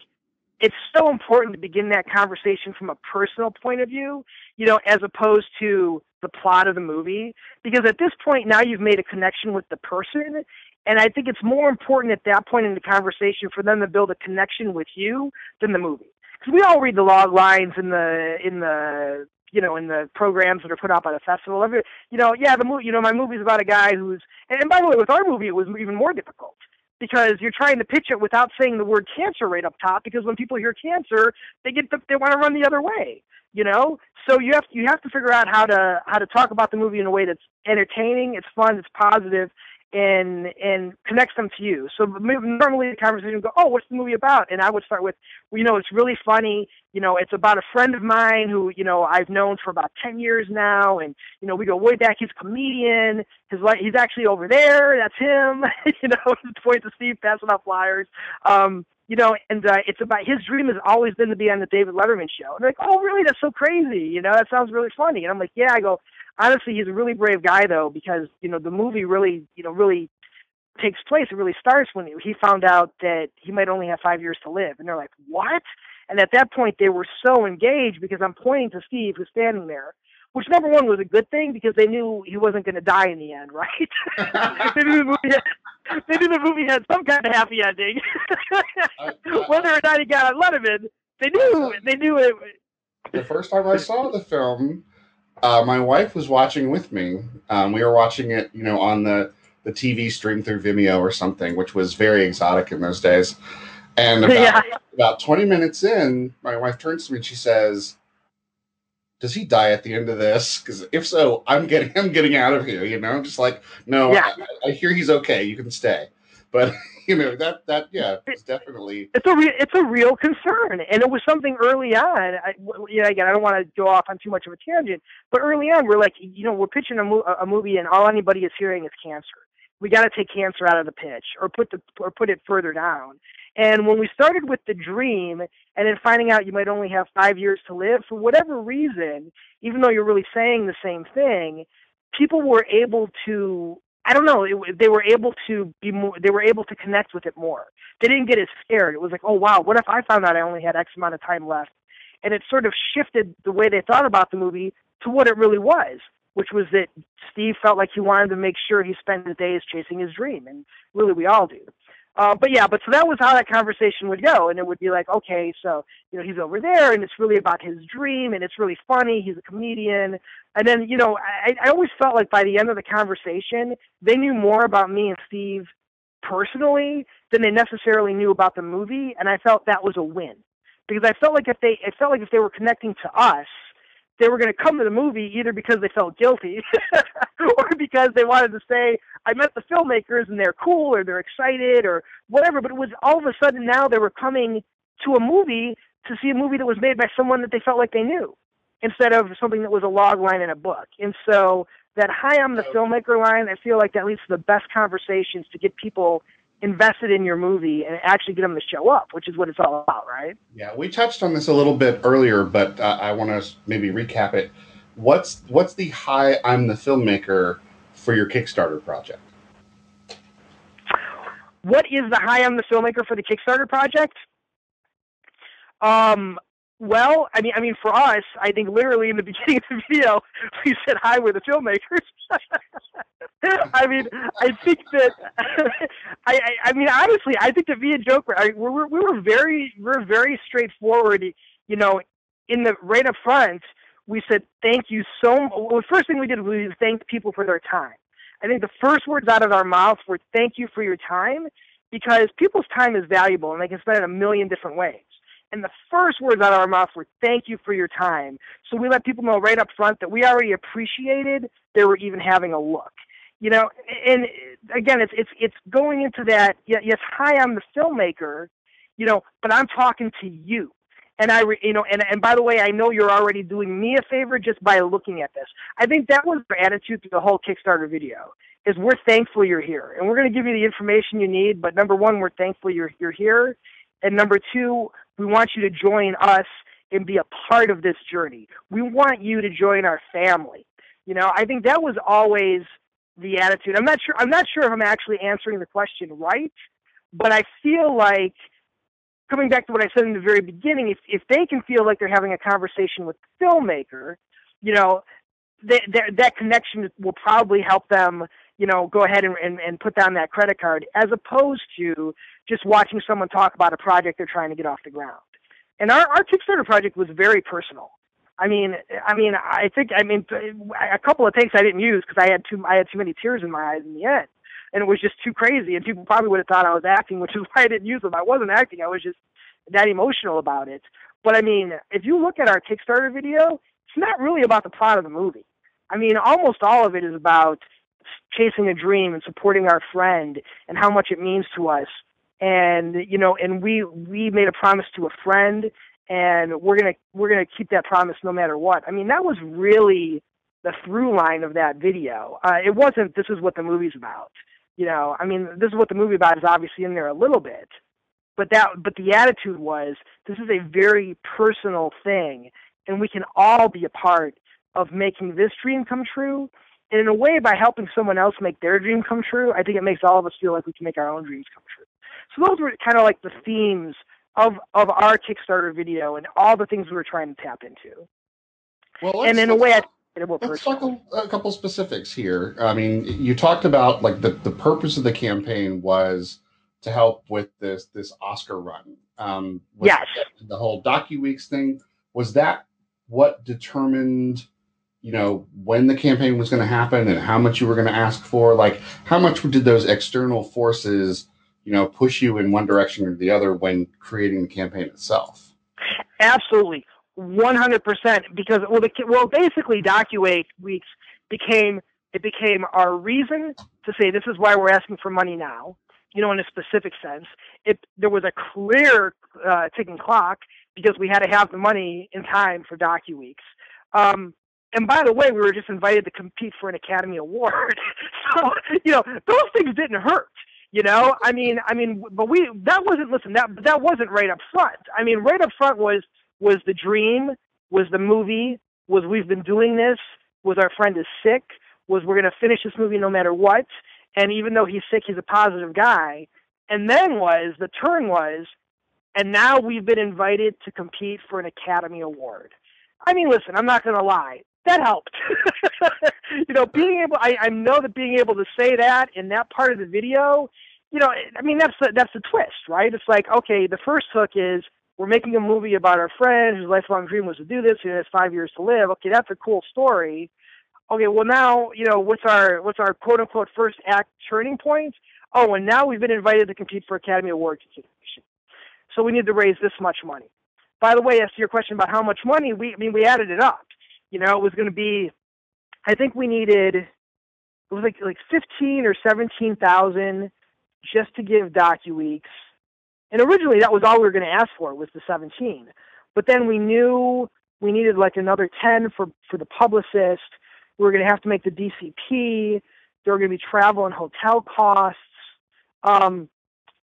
it's so important to begin that conversation from a personal point of view, you know, as opposed to the plot of the movie. Because at this point, now you've made a connection with the person. And I think it's more important at that point in the conversation for them to build a connection with you than the movie. because we all read the log lines in the in the you know in the programs that are put out by the festival. Every, you know, yeah, the movie. You know, my movie's about a guy who's. And, and by the way, with our movie, it was even more difficult because you're trying to pitch it without saying the word cancer right up top. Because when people hear cancer, they get the, they want to run the other way. You know, so you have you have to figure out how to how to talk about the movie in a way that's entertaining, it's fun, it's positive, and and connects them to you. So normally the conversation would go, "Oh, what's the movie about?" And I would start with, well, "You know, it's really funny. You know, it's about a friend of mine who you know I've known for about ten years now, and you know we go way back. He's a comedian. His life, he's actually over there. That's him. you know, point to Steve passing out flyers. Um, you know, and uh, it's about his dream has always been to be on the David Letterman show. And they're like, oh, really? That's so crazy. You know, that sounds really funny. And I'm like, yeah. I go, honestly, he's a really brave guy though, because you know the movie really, you know, really takes place. It really starts when he found out that he might only have five years to live, and they're like, what? And at that point, they were so engaged because I'm pointing to Steve, who's standing there, which number one was a good thing because they knew he wasn't going to die in the end, right? they, the movie had, the movie had some kind of happy ending, whether or not he got a lot of it, They knew they knew it. The first time I saw the film, uh, my wife was watching with me. Um, we were watching it, you know, on the the TV stream through Vimeo or something, which was very exotic in those days. And about, yeah. about 20 minutes in, my wife turns to me and she says, "Does he die at the end of this? Because if so, I'm getting I'm getting out of here." You know, just like, no, yeah. I, I hear he's okay. You can stay. But you know that that yeah, it's definitely it's a re- it's a real concern, and it was something early on. I, you know, again, I don't want to go off on too much of a tangent, but early on, we're like, you know, we're pitching a, mo- a movie, and all anybody is hearing is cancer. We got to take cancer out of the pitch, or put the or put it further down. And when we started with the dream, and then finding out you might only have five years to live, for whatever reason, even though you're really saying the same thing, people were able to I don't know. It, they were able to be more. They were able to connect with it more. They didn't get as scared. It was like, oh wow, what if I found out I only had X amount of time left? And it sort of shifted the way they thought about the movie to what it really was, which was that Steve felt like he wanted to make sure he spent his days chasing his dream, and really we all do. Uh, but yeah, but so that was how that conversation would go, and it would be like, okay, so you know he's over there, and it's really about his dream, and it's really funny. He's a comedian, and then you know I, I always felt like by the end of the conversation, they knew more about me and Steve personally than they necessarily knew about the movie, and I felt that was a win because I felt like if they, it felt like if they were connecting to us, they were going to come to the movie either because they felt guilty or because they wanted to say, I met the filmmakers and they're cool or they're excited or whatever. But it was all of a sudden now they were coming to a movie to see a movie that was made by someone that they felt like they knew instead of something that was a log line in a book. And so that hi, I'm the filmmaker line, I feel like that leads to the best conversations to get people invested in your movie and actually get them to show up, which is what it's all about, right? Yeah, we touched on this a little bit earlier, but uh, I want to maybe recap it. What's what's the high I'm the filmmaker for your Kickstarter project? What is the high I'm the filmmaker for the Kickstarter project? Um, well, I mean, I mean, for us, I think literally in the beginning of the video, we said, "Hi, we're the filmmakers." I mean, I think that, I, I, I, mean, honestly, I think that and Joke, I, we were, we were very, we were very straightforward. You know, in the right up front, we said, "Thank you so." Well, the first thing we did was we thanked people for their time. I think the first words out of our mouths were, "Thank you for your time," because people's time is valuable and they can spend it a million different ways. And the first words out of our mouth were, thank you for your time. So we let people know right up front that we already appreciated they were even having a look. You know, and again, it's, it's, it's going into that, yes, hi, I'm the filmmaker, you know, but I'm talking to you. And I, you know, and, and by the way, I know you're already doing me a favor just by looking at this. I think that was their attitude through the whole Kickstarter video is we're thankful you're here and we're going to give you the information you need. But number one, we're thankful you're, you're here. And number two, we want you to join us and be a part of this journey. We want you to join our family. You know, I think that was always the attitude. I'm not sure I'm not sure if I'm actually answering the question right, but I feel like coming back to what I said in the very beginning, if if they can feel like they're having a conversation with the filmmaker, you know, that that, that connection will probably help them you know, go ahead and, and, and put down that credit card as opposed to just watching someone talk about a project they're trying to get off the ground. And our, our Kickstarter project was very personal. I mean, I mean, I think, I mean, a couple of takes I didn't use because I had too, I had too many tears in my eyes in the end, and it was just too crazy. And people probably would have thought I was acting, which is why I didn't use them. I wasn't acting. I was just that emotional about it. But I mean, if you look at our Kickstarter video, it's not really about the plot of the movie. I mean, almost all of it is about chasing a dream and supporting our friend and how much it means to us. And you know, and we we made a promise to a friend and we're gonna we're gonna keep that promise no matter what. I mean, that was really the through line of that video. Uh, it wasn't this is what the movie's about. You know, I mean, this is what the movie about is obviously in there a little bit, but that but the attitude was this is a very personal thing, and we can all be a part of making this dream come true. And in a way, by helping someone else make their dream come true, I think it makes all of us feel like we can make our own dreams come true. So those were kind of like the themes of of our Kickstarter video and all the things we were trying to tap into. Well, and in a way, I let's talk a, a, couple specifics here. I mean, you talked about like the the purpose of the campaign was to help with this this Oscar run. Um, yes. The whole DocuWeeks thing was that what determined you know when the campaign was going to happen and how much you were going to ask for like how much did those external forces you know, push you in one direction or the other when creating the campaign itself. Absolutely, one hundred percent. Because well, the, well, basically, Docu Weeks became it became our reason to say this is why we're asking for money now. You know, in a specific sense, it there was a clear uh, ticking clock because we had to have the money in time for DocuWeeks. Um, and by the way, we were just invited to compete for an Academy Award. so, you know, those things didn't hurt. You know, I mean, I mean, but we that wasn't listen that that wasn't right up front. I mean, right up front was was the dream, was the movie, was we've been doing this, was our friend is sick, was we're gonna finish this movie no matter what, and even though he's sick, he's a positive guy. And then was the turn was, and now we've been invited to compete for an Academy Award. I mean, listen, I'm not gonna lie, that helped. you know, being able, I, I know that being able to say that in that part of the video, you know, I mean, that's the, that's the twist, right? It's like, okay, the first hook is we're making a movie about our friend whose lifelong dream was to do this. He has five years to live. Okay, that's a cool story. Okay, well now, you know, what's our what's our quote unquote first act turning point? Oh, and now we've been invited to compete for Academy Award consideration. So we need to raise this much money. By the way, as to your question about how much money, we I mean we added it up. You know, it was going to be, I think we needed, it was like like fifteen or seventeen thousand just to give DocuWeeks. And originally that was all we were going to ask for was the seventeen, but then we knew we needed like another ten for for the publicist. We were going to have to make the DCP. There were going to be travel and hotel costs. Um,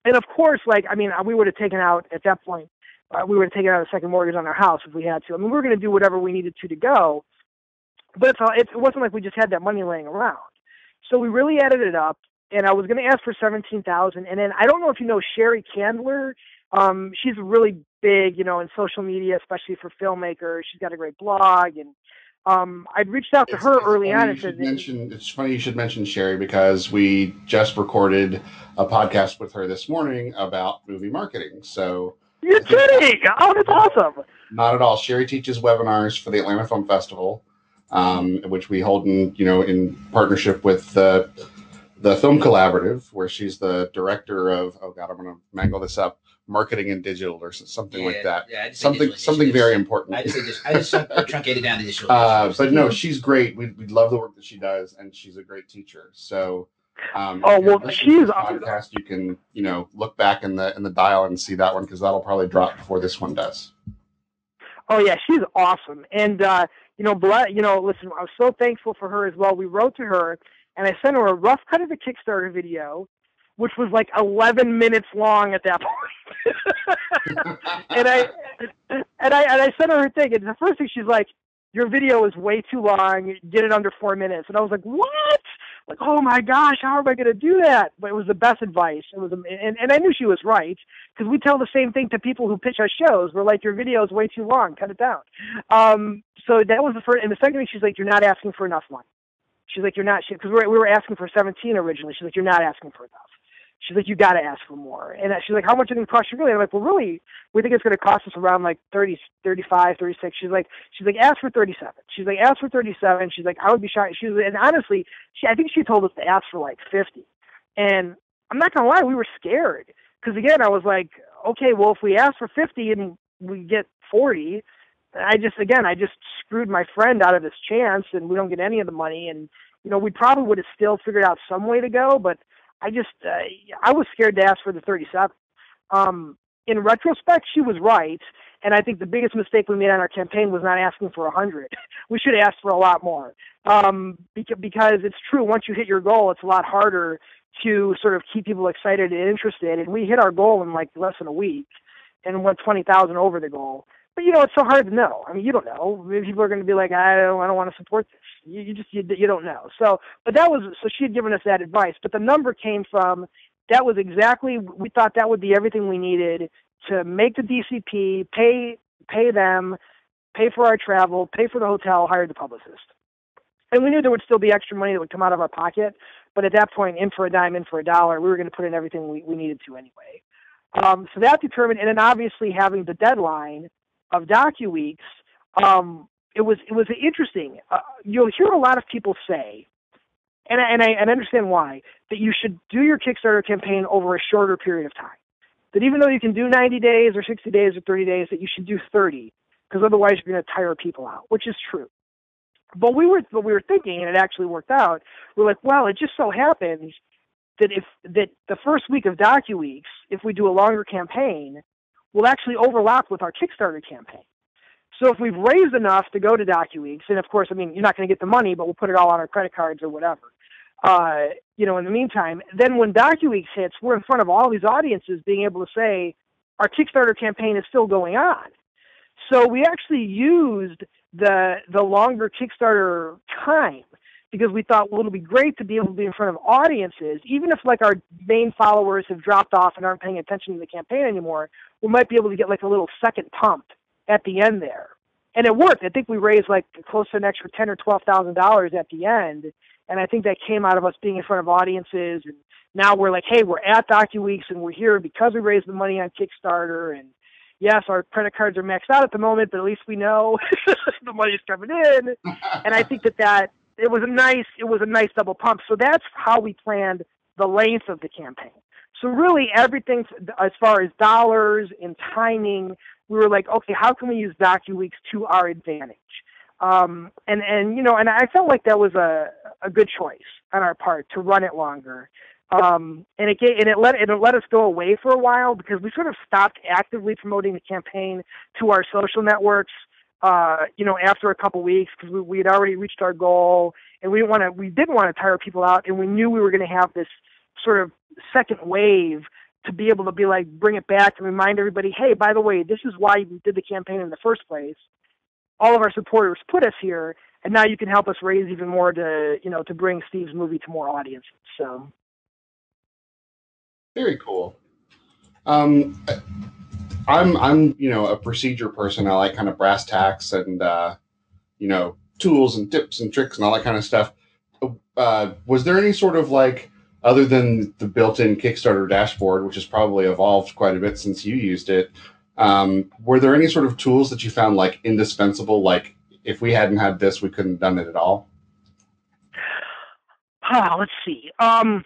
and of course, like I mean, we would have taken out at that point uh, we would have taken out a second mortgage on our house if we had to. I mean, we were going to do whatever we needed to to go, but it's, it wasn't like we just had that money laying around. So we really added it up, and I was going to ask for seventeen thousand. And then I don't know if you know Sheri Candler. Um, she's really big, you know, in social media, especially for filmmakers. She's got a great blog, and um, I'd reached out to it's, her it's early on and said, mention, "It's funny you should mention Sheri because we just recorded a podcast with her this morning about movie marketing." So you're kidding! Oh, that's awesome. Not at all. Sheri teaches webinars for the Atlanta Film Festival, um, which we hold in you know in partnership with the the Film Collaborative, where she's the director of. Oh God, I'm going to mangle this up. Marketing and digital, or something yeah, like that. Yeah, something something very important. I just, just I just truncated down the digital. Uh, but no, she's great. We we love the work that she does, and she's a great teacher. So um, oh well, she she's podcast. You can you know look back in the in the dial and see that one because that'll probably drop before this one does. Oh yeah, she's awesome, and uh, you know, you know, listen, I was so thankful for her as well. We wrote to her, and I sent her a rough cut of the Kickstarter video, which was like 11 minutes long at that point. and I and I and I sent her her thing, and the first thing she's like, "Your video is way too long. Get it under four minutes." And I was like, "What?" Like, oh my gosh, how am I going to do that? But it was the best advice. It was, and, and I knew she was right because we tell the same thing to people who pitch our shows. We're like, your video is way too long, cut it down. Um, so that was the first. And the second thing, she's like, you're not asking for enough money. She's like, you're not, because we were, we were asking for 17 originally. She's like, you're not asking for enough. She's like, you got to ask for more. And she's like, how much are going to cost you really? I'm like, well, really, we think it's going to cost us around like 30, 35, 36. She's like, she's like, ask for 37. She's like, ask for 37. She's like, I would be shocked. She was, and honestly, she, I think she told us to ask for like 50. And I'm not going to lie, we were scared. Because again, I was like, okay, well, if we ask for 50 and we get 40, I just, again, I just screwed my friend out of this chance and we don't get any of the money. And, you know, we probably would have still figured out some way to go, but I just uh, I was scared to ask for the 37. Um, in retrospect, she was right, and I think the biggest mistake we made on our campaign was not asking for 100. we should have asked for a lot more um, because, because it's true. Once you hit your goal, it's a lot harder to sort of keep people excited and interested. And we hit our goal in like less than a week, and went 20,000 over the goal. But you know, it's so hard to know. I mean, you don't know. Maybe people are going to be like, I don't, I don't want to support this. You, you just, you, you don't know. So, but that was, so she had given us that advice. But the number came from, that was exactly, we thought that would be everything we needed to make the DCP, pay, pay them, pay for our travel, pay for the hotel, hire the publicist. And we knew there would still be extra money that would come out of our pocket. But at that point, in for a dime, in for a dollar, we were going to put in everything we, we needed to anyway. Um, so that determined, and then obviously having the deadline of DocuWeeks, um, it was it was interesting. Uh, you'll hear a lot of people say, and I, and I and understand why that you should do your Kickstarter campaign over a shorter period of time. That even though you can do 90 days or 60 days or 30 days, that you should do 30 because otherwise you're going to tire people out, which is true. But we were but we were thinking, and it actually worked out. We're like, well, it just so happens that if that the first week of DocuWeeks, if we do a longer campaign, will actually overlap with our Kickstarter campaign. So if we've raised enough to go to DocuWeeks, and of course, I mean, you're not going to get the money, but we'll put it all on our credit cards or whatever. Uh, you know, in the meantime, then when DocuWeeks hits, we're in front of all these audiences being able to say, our Kickstarter campaign is still going on. So we actually used the the longer Kickstarter time because we thought, well, it'll be great to be able to be in front of audiences, even if like our main followers have dropped off and aren't paying attention to the campaign anymore. We might be able to get like a little second pump at the end there, and it worked. I think we raised like close to an extra ten or twelve thousand dollars at the end, and I think that came out of us being in front of audiences. And now we're like, hey, we're at DocuWeeks and we're here because we raised the money on Kickstarter and yes, our credit cards are maxed out at the moment, but at least we know the money's coming in. and I think that that it was a nice it was a nice double pump. So that's how we planned the length of the campaign. So really everything as far as dollars and timing, we were like, okay, how can we use DocuWeeks to our advantage? Um, and and you know, and I felt like that was a a good choice on our part to run it longer. Um, and it gave, and it let it let us go away for a while because we sort of stopped actively promoting the campaign to our social networks uh, you know, after a couple weeks because we, we had already reached our goal and we didn't want to, we didn't want to tire people out and we knew we were going to have this sort of second wave to be able to be like, bring it back and remind everybody, hey, by the way, this is why we did the campaign in the first place. All of our supporters put us here and now you can help us raise even more to, you know, to bring Steve's movie to more audiences. So. Very cool. Um, I'm I'm you know a procedure person. I like kind of brass tacks and uh, you know tools and tips and tricks and all that kind of stuff. Uh, was there any sort of like other than the built-in Kickstarter dashboard, which has probably evolved quite a bit since you used it? Um, were there any sort of tools that you found like indispensable? Like if we hadn't had this, we couldn't have done it at all. Ah, let's see. Um,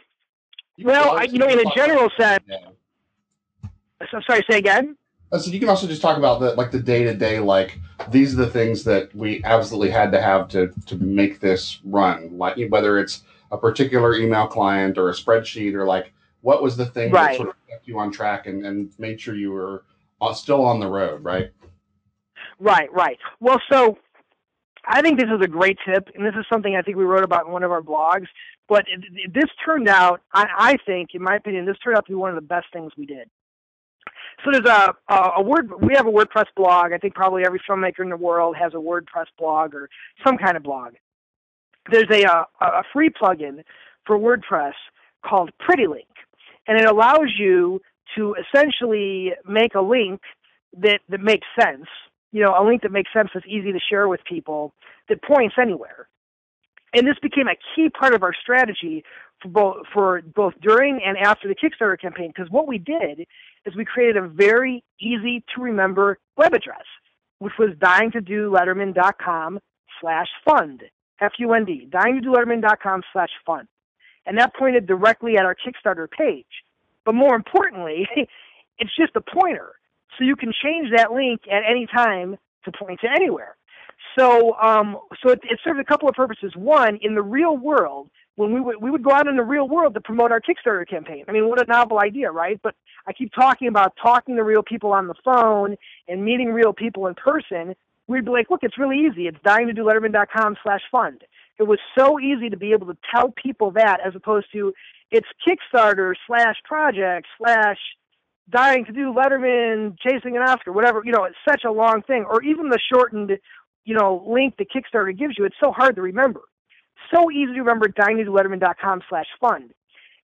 well, I, you know, in a general sense. Yeah. So, sorry, say again. So you can also just talk about the like the day to day like these are the things that we absolutely had to have to to make this run. Like whether it's a particular email client or a spreadsheet or like what was the thing right. that sort of kept you on track and, and made sure you were uh, still on the road, right? Right, right. Well, so I think this is a great tip, and this is something I think we wrote about in one of our blogs. But this turned out, I, I think, in my opinion, this turned out to be one of the best things we did. So there's a, a, word. We have a WordPress blog. I think probably every filmmaker in the world has a WordPress blog or some kind of blog. There's a uh, a, a free plugin for WordPress called PrettyLink, and it allows you to essentially make a link that that makes sense. You know, a link that makes sense that's easy to share with people that points anywhere. and this became a key part of our strategy both for both during and after the Kickstarter campaign. Because what we did is we created a very easy to remember web address, which was dyingtodoletterman.com slash fund. F-U-N-D, dyingtodoletterman.com slash fund. And that pointed directly at our Kickstarter page. But more importantly, it's just a pointer. So you can change that link at any time to point to anywhere. So, um, so it, it served a couple of purposes. One, in the real world, when we would we would go out in the real world to promote our Kickstarter campaign. I mean, what a novel idea, right? But I keep talking about talking to real people on the phone and meeting real people in person. We'd be like, look, it's really easy. It's dying to do letterman.com slash fund. It was so easy to be able to tell people that as opposed to it's Kickstarter slash project slash dying to do Letterman chasing an Oscar, whatever. You know, it's such a long thing. Or even the shortened, you know, link that Kickstarter gives you. It's so hard to remember. So easy to remember. Do slash fund.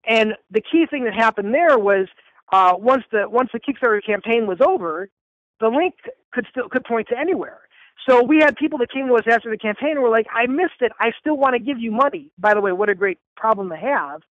And the key thing that happened there was uh, once the once the Kickstarter campaign was over, the link could still could point to anywhere. So we had people that came to us after the campaign and were like, "I missed it. I still want to give you money." By the way, what a great problem to have.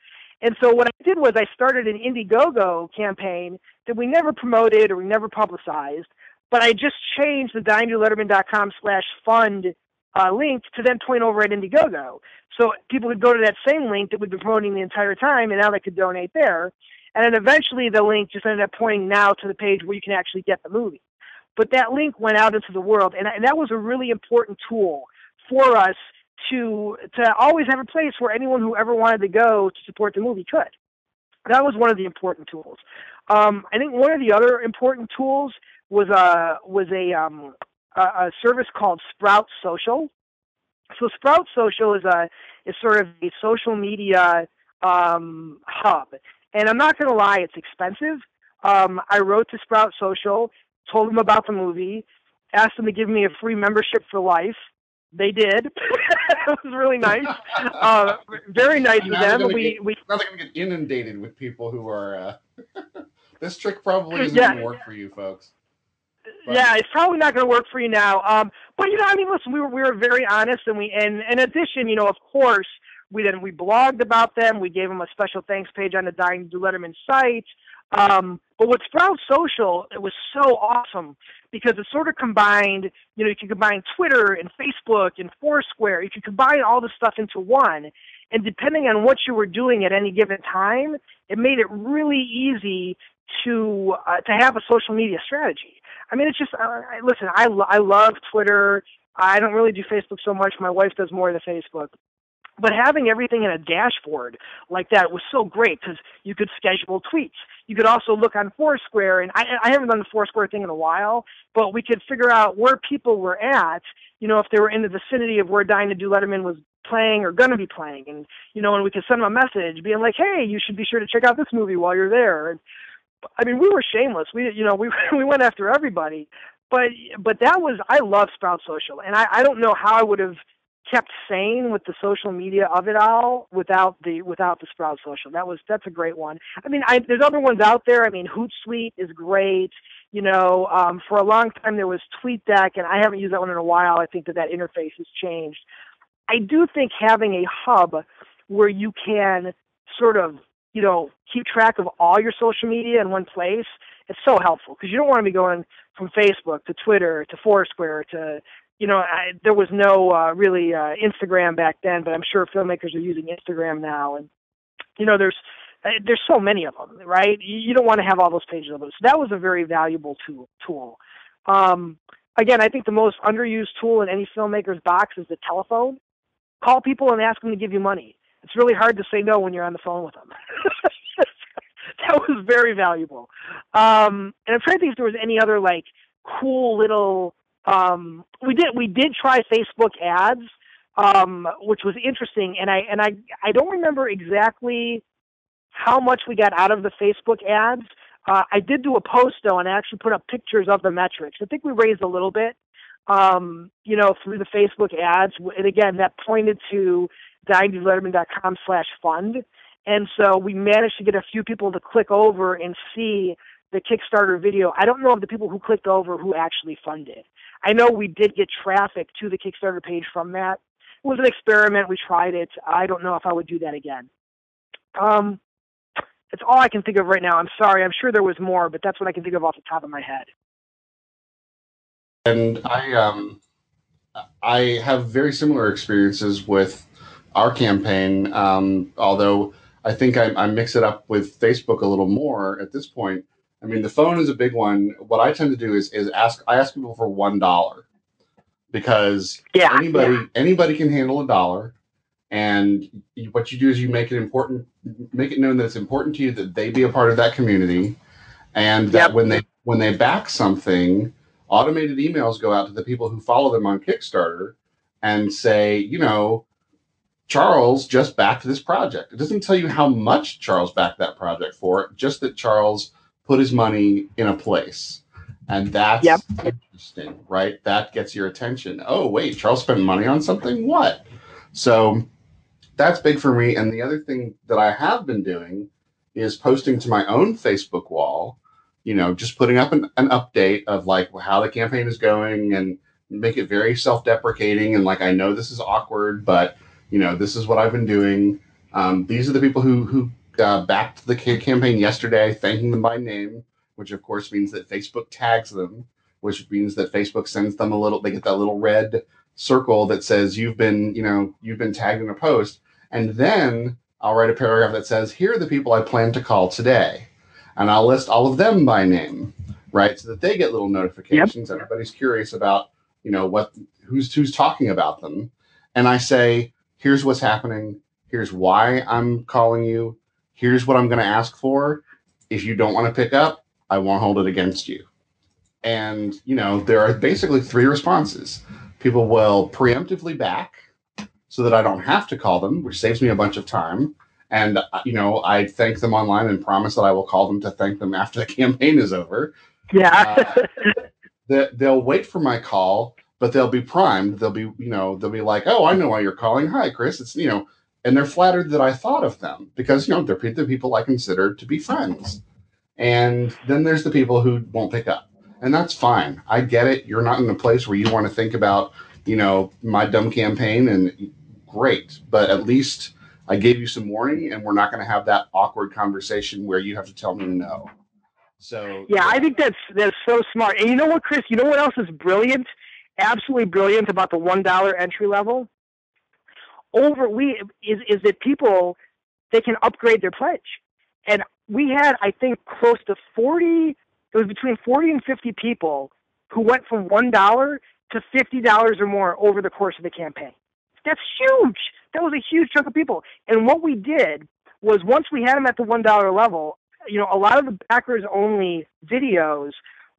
And so what I did was I started an Indiegogo campaign that we never promoted or we never publicized, but I just changed the dyingtoletterman.com slash fund uh, link to then point over at Indiegogo. So people could go to that same link that we've been promoting the entire time, and now they could donate there. And then eventually the link just ended up pointing now to the page where you can actually get the movie. But that link went out into the world, and, and that was a really important tool for us to to always have a place where anyone who ever wanted to go to support the movie could. That was one of the important tools. Um, I think one of the other important tools was a was a um, a, a service called Sprout Social. So Sprout Social is a is sort of a social media um, hub, and I'm not going to lie, it's expensive. Um, I wrote to Sprout Social, told them about the movie, asked them to give me a free membership for life, they did. it was really nice. Uh, very nice of them. We get, we now they're gonna get inundated with people who are. Uh, this trick probably isn't yeah. gonna work for you folks. But. Yeah, it's probably not going to work for you now. Um, but you know, I mean, listen, we were we were very honest, and we and in addition, you know, of course, we then we blogged about them. We gave them a special thanks page on the Dying Do Letterman site. Um, but with Sprout Social, it was so awesome because it sort of combined, you know, you can combine Twitter and Facebook and Foursquare. You can combine all this stuff into one. And depending on what you were doing at any given time, it made it really easy to uh, to have a social media strategy. I mean, it's just uh, listen. I I love Twitter. I don't really do Facebook so much. My wife does more the Facebook. But having everything in a dashboard like that was so great because you could schedule tweets. You could also look on Foursquare, and I, I haven't done the Foursquare thing in a while, but we could figure out where people were at, you know, if they were in the vicinity of where to Do Letterman was playing or going to be playing. And, you know, and we could send them a message being like, hey, you should be sure to check out this movie while you're there. And, I mean, we were shameless. We, you know, we, we went after everybody. But, but that was, I love Sprout Social. And I, I don't know how I would have kept sane with the social media of it all without the without the Sprout Social. That was that's a great one. I mean, I, there's other ones out there. I mean, Hootsuite is great. You know, um, for a long time there was TweetDeck, and I haven't used that one in a while. I think that that interface has changed. I do think having a hub where you can sort of you know keep track of all your social media in one place it's so helpful because you don't want to be going from Facebook to Twitter to Foursquare to you know, I, there was no uh, really uh, Instagram back then, but I'm sure filmmakers are using Instagram now, and you know, there's uh, there's so many of them, right? You, you don't want to have all those pages of those. So that was a very valuable tool. Tool. Um, again, I think the most underused tool in any filmmaker's box is the telephone. Call people and ask them to give you money. It's really hard to say no when you're on the phone with them. that was very valuable. Um, and I'm trying to think if there was any other like cool little um, we did we did try Facebook ads, um, which was interesting, and I and I I don't remember exactly how much we got out of the Facebook ads. Uh, I did do a post though, and I actually put up pictures of the metrics. I think we raised a little bit, um, you know, through the Facebook ads, and again, that pointed to dyingtoletterman.com slash fund. And so we managed to get a few people to click over and see the Kickstarter video. I don't know of the people who clicked over who actually funded. I know we did get traffic to the Kickstarter page from that. It was an experiment. We tried it. I don't know if I would do that again. Um, it's all I can think of right now. I'm sorry. I'm sure there was more, but that's what I can think of off the top of my head. And I um, I have very similar experiences with our campaign, um, although I think I, I mix it up with Facebook a little more at this point. I mean, the phone is a big one. What I tend to do is is ask I ask people for one dollar because Yeah, anybody yeah. anybody can handle a dollar, and what you do is you make it important, make it known that it's important to you that they be a part of that community, and that Yep. when they when they back something, automated emails go out to the people who follow them on Kickstarter and say, you know, Charles just backed this project. It doesn't tell you how much Charles backed that project for, just that Charles put his money in a place. And that's Yep. interesting, right? That gets your attention. Oh, wait, Charles spent money on something? What? So that's big for me. And the other thing that I have been doing is posting to my own Facebook wall, you know, just putting up an, an update of like how the campaign is going and make it very self deprecating. And like, I know this is awkward, but you know, this is what I've been doing. Um, these are the people who, who uh, backed the campaign yesterday, thanking them by name, which of course means that Facebook tags them, which means that Facebook sends them a little, they get that little red circle that says you've been, you know, you've been tagged in a post. And then I'll write a paragraph that says, here are the people I plan to call today. And I'll list all of them by name, right? So that they get little notifications. Everybody's curious about, you know, what who's who's talking about them. And I say, here's what's happening. Here's why I'm calling you. Here's what I'm going to ask for. If you don't want to pick up, I won't hold it against you. And, you know, there are basically three responses. People will preemptively back so that I don't have to call them, which saves me a bunch of time. And, uh, you know, I thank them online and promise that I will call them to thank them after the campaign is over Yeah. that they'll wait for my call, but they'll be primed. They'll be, you know, they'll be like, "Oh, I know why you're calling. Hi, Chris." It's you know, and they're flattered that I thought of them because you know they're the people I consider to be friends. And then there's the people who won't pick up, and that's fine. I get it. You're not in a place where you want to think about, you know, my dumb campaign, and great, but at least I gave you some warning, and we're not going to have that awkward conversation where you have to tell me no. So Yeah, I think that's that's so smart. And you know what, Chris? You know what else is brilliant? Absolutely brilliant about the one dollar entry level. Over we is is that people they can upgrade their pledge, and we had I think close to forty. It was between forty and fifty people who went from one dollar to fifty dollars or more over the course of the campaign. That's huge. That was a huge chunk of people. And what we did was once we had them at the one dollar level, you know, a lot of the backers only videos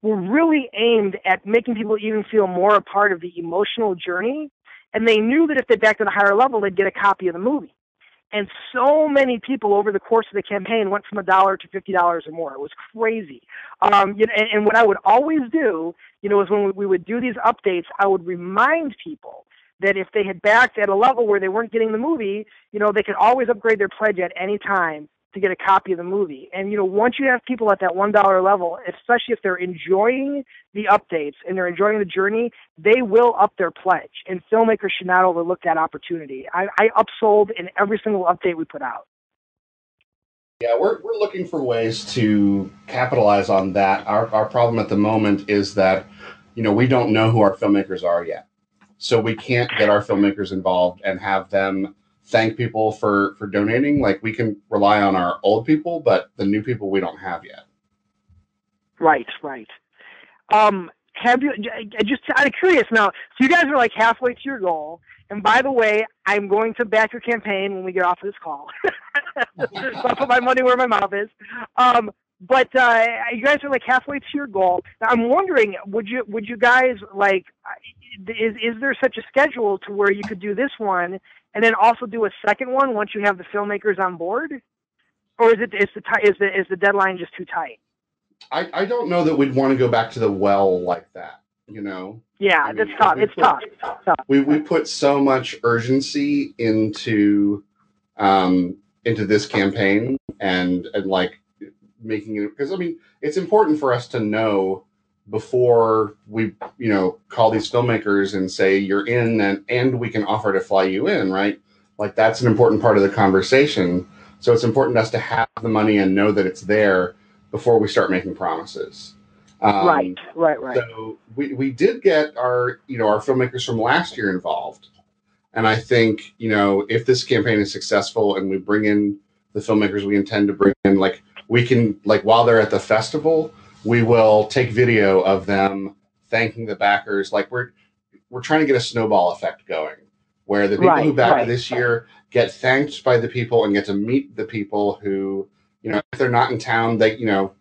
were really aimed at making people even feel more a part of the emotional journey. And they knew that if they backed at a higher level, they'd get a copy of the movie. And so many people over the course of the campaign went from a dollar to fifty dollars or more. It was crazy. Um, you know, and, and what I would always do, you know, is when we, we would do these updates, I would remind people that if they had backed at a level where they weren't getting the movie, you know, they could always upgrade their pledge at any time to get a copy of the movie. And you know, once you have people at that one dollar level, especially if they're enjoying the updates and they're enjoying the journey, they will up their pledge. And filmmakers should not overlook that opportunity. I, I upsold in every single update we put out. Yeah, we're, we're looking for ways to capitalize on that. Our, our problem at the moment is that, you know, we don't know who our filmmakers are yet. So we can't get our filmmakers involved and have them thank people for, for donating. Like we can rely on our old people, but the new people we don't have yet. Right, right. Um, have you just of curious now? So you guys are like halfway to your goal. And by the way, I'm going to back your campaign when we get off of this call. so I put my money where my mouth is. Um, but uh, you guys are like halfway to your goal. Now, I'm wondering, would you would you guys like? Is is there such a schedule to where you could do this one and then also do a second one once you have the filmmakers on board, or is it is the is the is the deadline just too tight? I, I don't know that we'd want to go back to the well like that, you know? Yeah, I mean, that's tough. It's put- tough. It's tough. we, we put so much urgency into um, into this campaign and and like making it because I mean it's important for us to know before we you know call these filmmakers and say you're in and and we can offer to fly you in right? Like that's an important part of the conversation. So it's important to us to have the money and know that it's there before we start making promises. Um, right right right. so we, we did get our you know our filmmakers from last year involved. And i think you know if this campaign is successful and we bring in the filmmakers we intend to bring in like we can like while they're at the festival we will take video of them thanking the backers. Like we're we're trying to get a snowball effect going, where the people right, who back right. this year get thanked by the people and get to meet the people who, you know, if they're not in town, they you know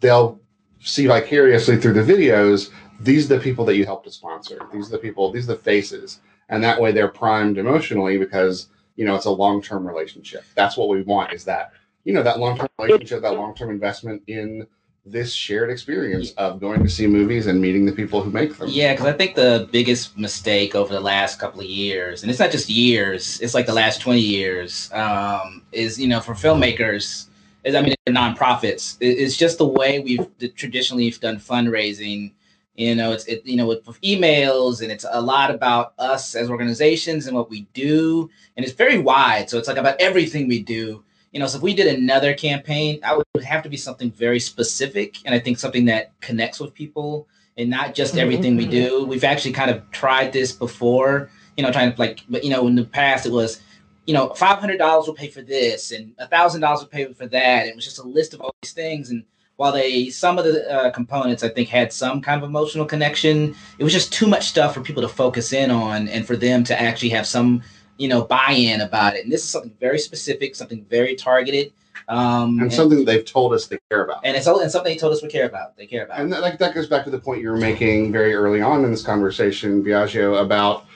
they'll see vicariously through the videos. These are the people that you helped to sponsor. These are the people. These are the faces, and that way they're primed emotionally because you know it's a long term relationship. That's what we want. Is that you know that long term relationship, that long term investment in this shared experience of going to see movies and meeting the people who make them. Yeah, because I think the biggest mistake over the last couple of years, and it's not just years, it's like the last 20 years, um, is, you know, for filmmakers, is, I mean, nonprofits, it's just the way we've traditionally done fundraising. You know, it's, it, you know, with, with emails and it's a lot about us as organizations and what we do. And it's very wide. So it's like about everything we do you know, so if we did another campaign, I would have to be something very specific, and I think something that connects with people and not just mm-hmm. everything we do. We've actually kind of tried this before, you know, trying to like, but you know, in the past it was, you know, five hundred dollars will pay for this, and a thousand dollars will pay for that. It was just a list of all these things, and while they some of the uh, components I think had some kind of emotional connection, it was just too much stuff for people to focus in on, and for them to actually have some you know, buy-in about it. And this is something very specific, something very targeted. Um, and, and something they've told us they care about. And it's all and something they told us we care about. They care about. And that, like, that goes back to the point you were making very early on in this conversation, Biagio, about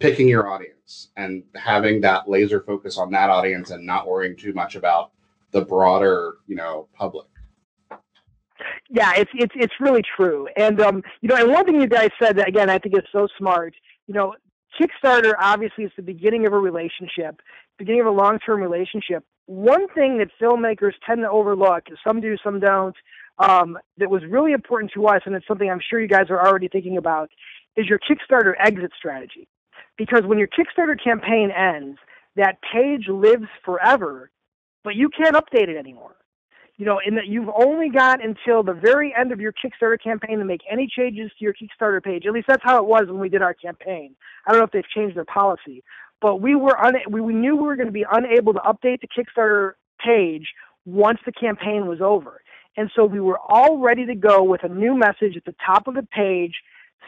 picking your audience and having that laser focus on that audience and not worrying too much about the broader, you know, public. Yeah, it's it's it's really true. And um, you know, and one thing you guys said that again, I think is so smart. You know, Kickstarter obviously is the beginning of a relationship, beginning of a long term relationship. One thing that filmmakers tend to overlook, some do, some don't, um, that was really important to us, and it's something I'm sure you guys are already thinking about, is your Kickstarter exit strategy. Because when your Kickstarter campaign ends, that page lives forever, but you can't update it anymore you know, in that you've only got until the very end of your Kickstarter campaign to make any changes to your Kickstarter page. At least that's how it was when we did our campaign. I don't know if they've changed their policy, but we were un- we, we knew we were going to be unable to update the Kickstarter page once the campaign was over. And so we were all ready to go with a new message at the top of the page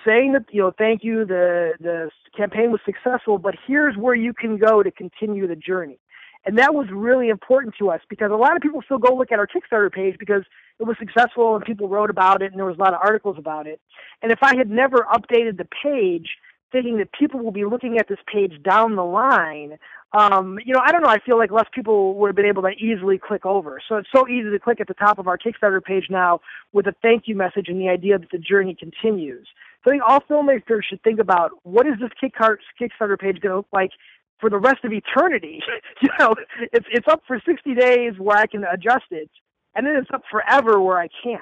saying that, you know, thank you, the, the campaign was successful, but here's where you can go to continue the journey. And that was really important to us because a lot of people still go look at our Kickstarter page because it was successful and people wrote about it and there was a lot of articles about it. And if I had never updated the page, thinking that people will be looking at this page down the line, um, you know, I don't know. I feel like less people would have been able to easily click over. So it's so easy to click at the top of our Kickstarter page now with a thank you message and the idea that the journey continues. So I think all filmmakers should think about what is this Kickstarter page going to look like for the rest of eternity. you know, it's it's up for 60 days where I can adjust it, and then it's up forever where I can't.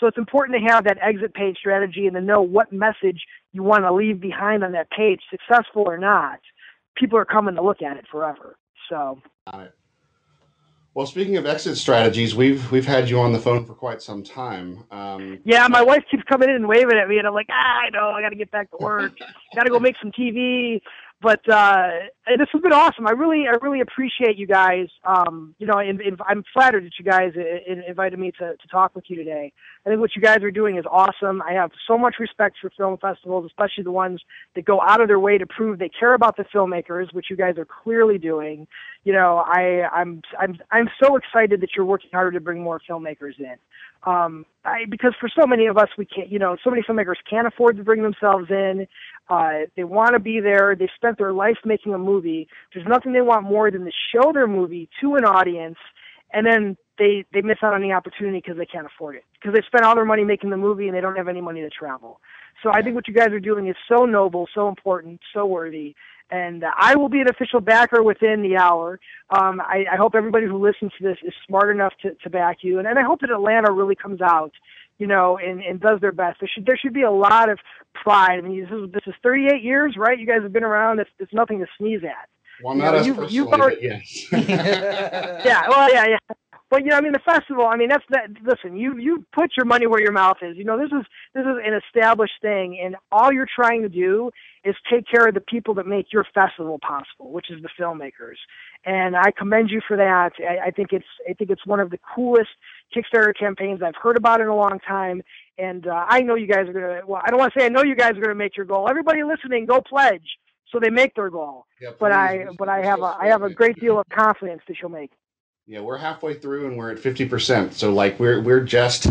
So it's important to have that exit page strategy and to know what message you want to leave behind on that page, successful or not. People are coming to look at it forever. So. Well, speaking of exit strategies, we've we've had you on the phone for quite some time. Um, yeah, my wife keeps coming in and waving at me, and I'm like, ah, I know, I got to get back to work. got to go make some TV but uh, this has been awesome. I really, I really appreciate you guys. Um, you know, and, and I'm flattered that you guys invited me to, to talk with you today. I think what you guys are doing is awesome. I have so much respect for film festivals, especially the ones that go out of their way to prove they care about the filmmakers, which you guys are clearly doing. You know, I, I'm, I'm, I'm so excited that you're working harder to bring more filmmakers in. Um, I, because for so many of us, we can't, you know, so many filmmakers can't afford to bring themselves in. Uh, they want to be there. They spent their life making a movie. There's nothing they want more than to show their movie to an audience, and then they they miss out on the opportunity because they can't afford it because they spent all their money making the movie and they don't have any money to travel. So I think what you guys are doing is so noble, so important, so worthy, and I will be an official backer within the hour. Um, I, I hope everybody who listens to this is smart enough to, to back you, and, and I hope that Atlanta really comes out you know, and, and does their best. There should there should be a lot of pride. I mean, this is this is 38 years, right? You guys have been around. It's, it's nothing to sneeze at. Well, You not know, us you- personally, you've but already- yes. yeah, well, yeah, yeah. But you know, I mean, the festival. I mean, that's that. Listen, you you put your money where your mouth is. You know, this is this is an established thing, and all you're trying to do is take care of the people that make your festival possible, which is the filmmakers. And I commend you for that. I, I think it's I think it's one of the coolest Kickstarter campaigns I've heard about in a long time. And uh, I know you guys are gonna. Well, I don't want to say I know you guys are gonna make your goal. Everybody listening, go pledge so they make their goal. Yeah, But I but I have a I have a great deal of confidence that you'll make. It. Yeah, we're halfway through and we're at fifty percent. So like we're we're just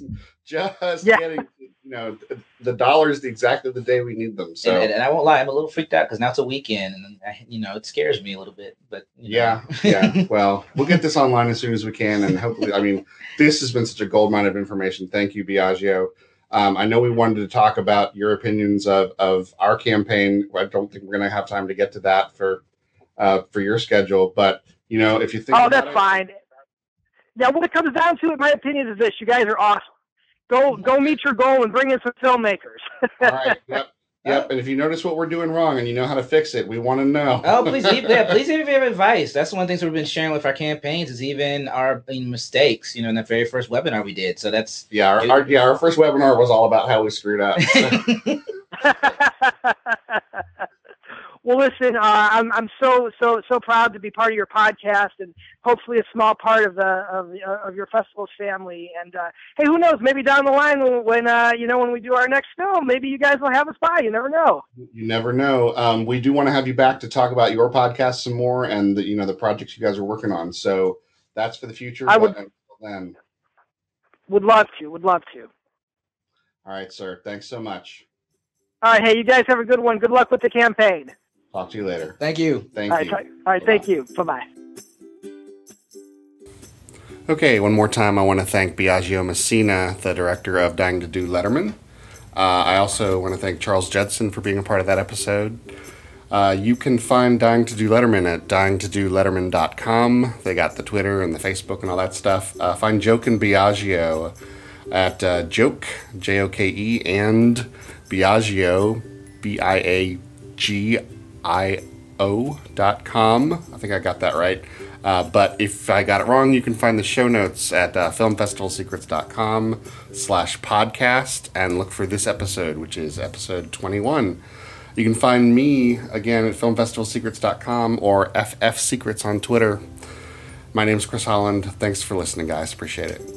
just Yeah. getting you know the dollars exactly the day we need them. So and, and, and I won't lie, I'm a little freaked out because now it's a weekend, and I, you know it scares me a little bit. But you know. yeah, yeah. Well, we'll get this online as soon as we can, and hopefully, I mean, this has been such a gold mine of information. Thank you, Biagio. Um, I know we wanted to talk about your opinions of of our campaign. I don't think we're going to have time to get to that for uh, for your schedule, but you know, if you think, Oh, about that's it- fine. Yeah, what it comes down to, in my opinion, is this: you guys are awesome. Go, go meet your goal and bring in some filmmakers. All right. Yep. Yep. And if you notice what we're doing wrong and you know how to fix it, we want to know. Oh, please, leave, yeah, please leave if you have advice. That's one of the things we've been sharing with our campaigns is even our mistakes. You know, in the very first webinar we did. So that's yeah. Our, our, yeah. Our first webinar was all about how we screwed up. well, listen, uh, I'm I'm so so so proud to be part of your podcast and hopefully a small part of the of uh, of your festival's family. And uh, hey, who knows? Maybe down the line when, when uh, you know when we do our next film, maybe you guys will have us by. You never know. you never know. Um, we do want to have you back to talk about your podcast some more and the you know the projects you guys are working on. So that's for the future. I would- then. Would love to. Would love to. All right, sir. Thanks so much. All right. Hey, you guys have a good one. Good luck with the campaign. Talk to you later. thank you. Thank All right. you. th- all right. Thank you. Bye bye. Okay, one more time, I want to thank Biagio Messina, the director of Dying to Do Letterman. Uh, I also want to thank Charles Judson for being a part of that episode. Uh, you can find Dying to Do Letterman at dyingtodoletterman.com. They got the Twitter and the Facebook and all that stuff. Uh, find Joke and Biagio at uh, Joke, J O K E, and Biagio, B I A G filmfestivalio.com. I think I got that right. Uh, but if I got it wrong, you can find the show notes at uh, filmfestivalsecrets.com slash podcast and look for this episode, which is episode 21. You can find me, again, at filmfestivalsecrets.com or ffsecrets on Twitter. My name is Chris Holland. Thanks for listening, guys. Appreciate it.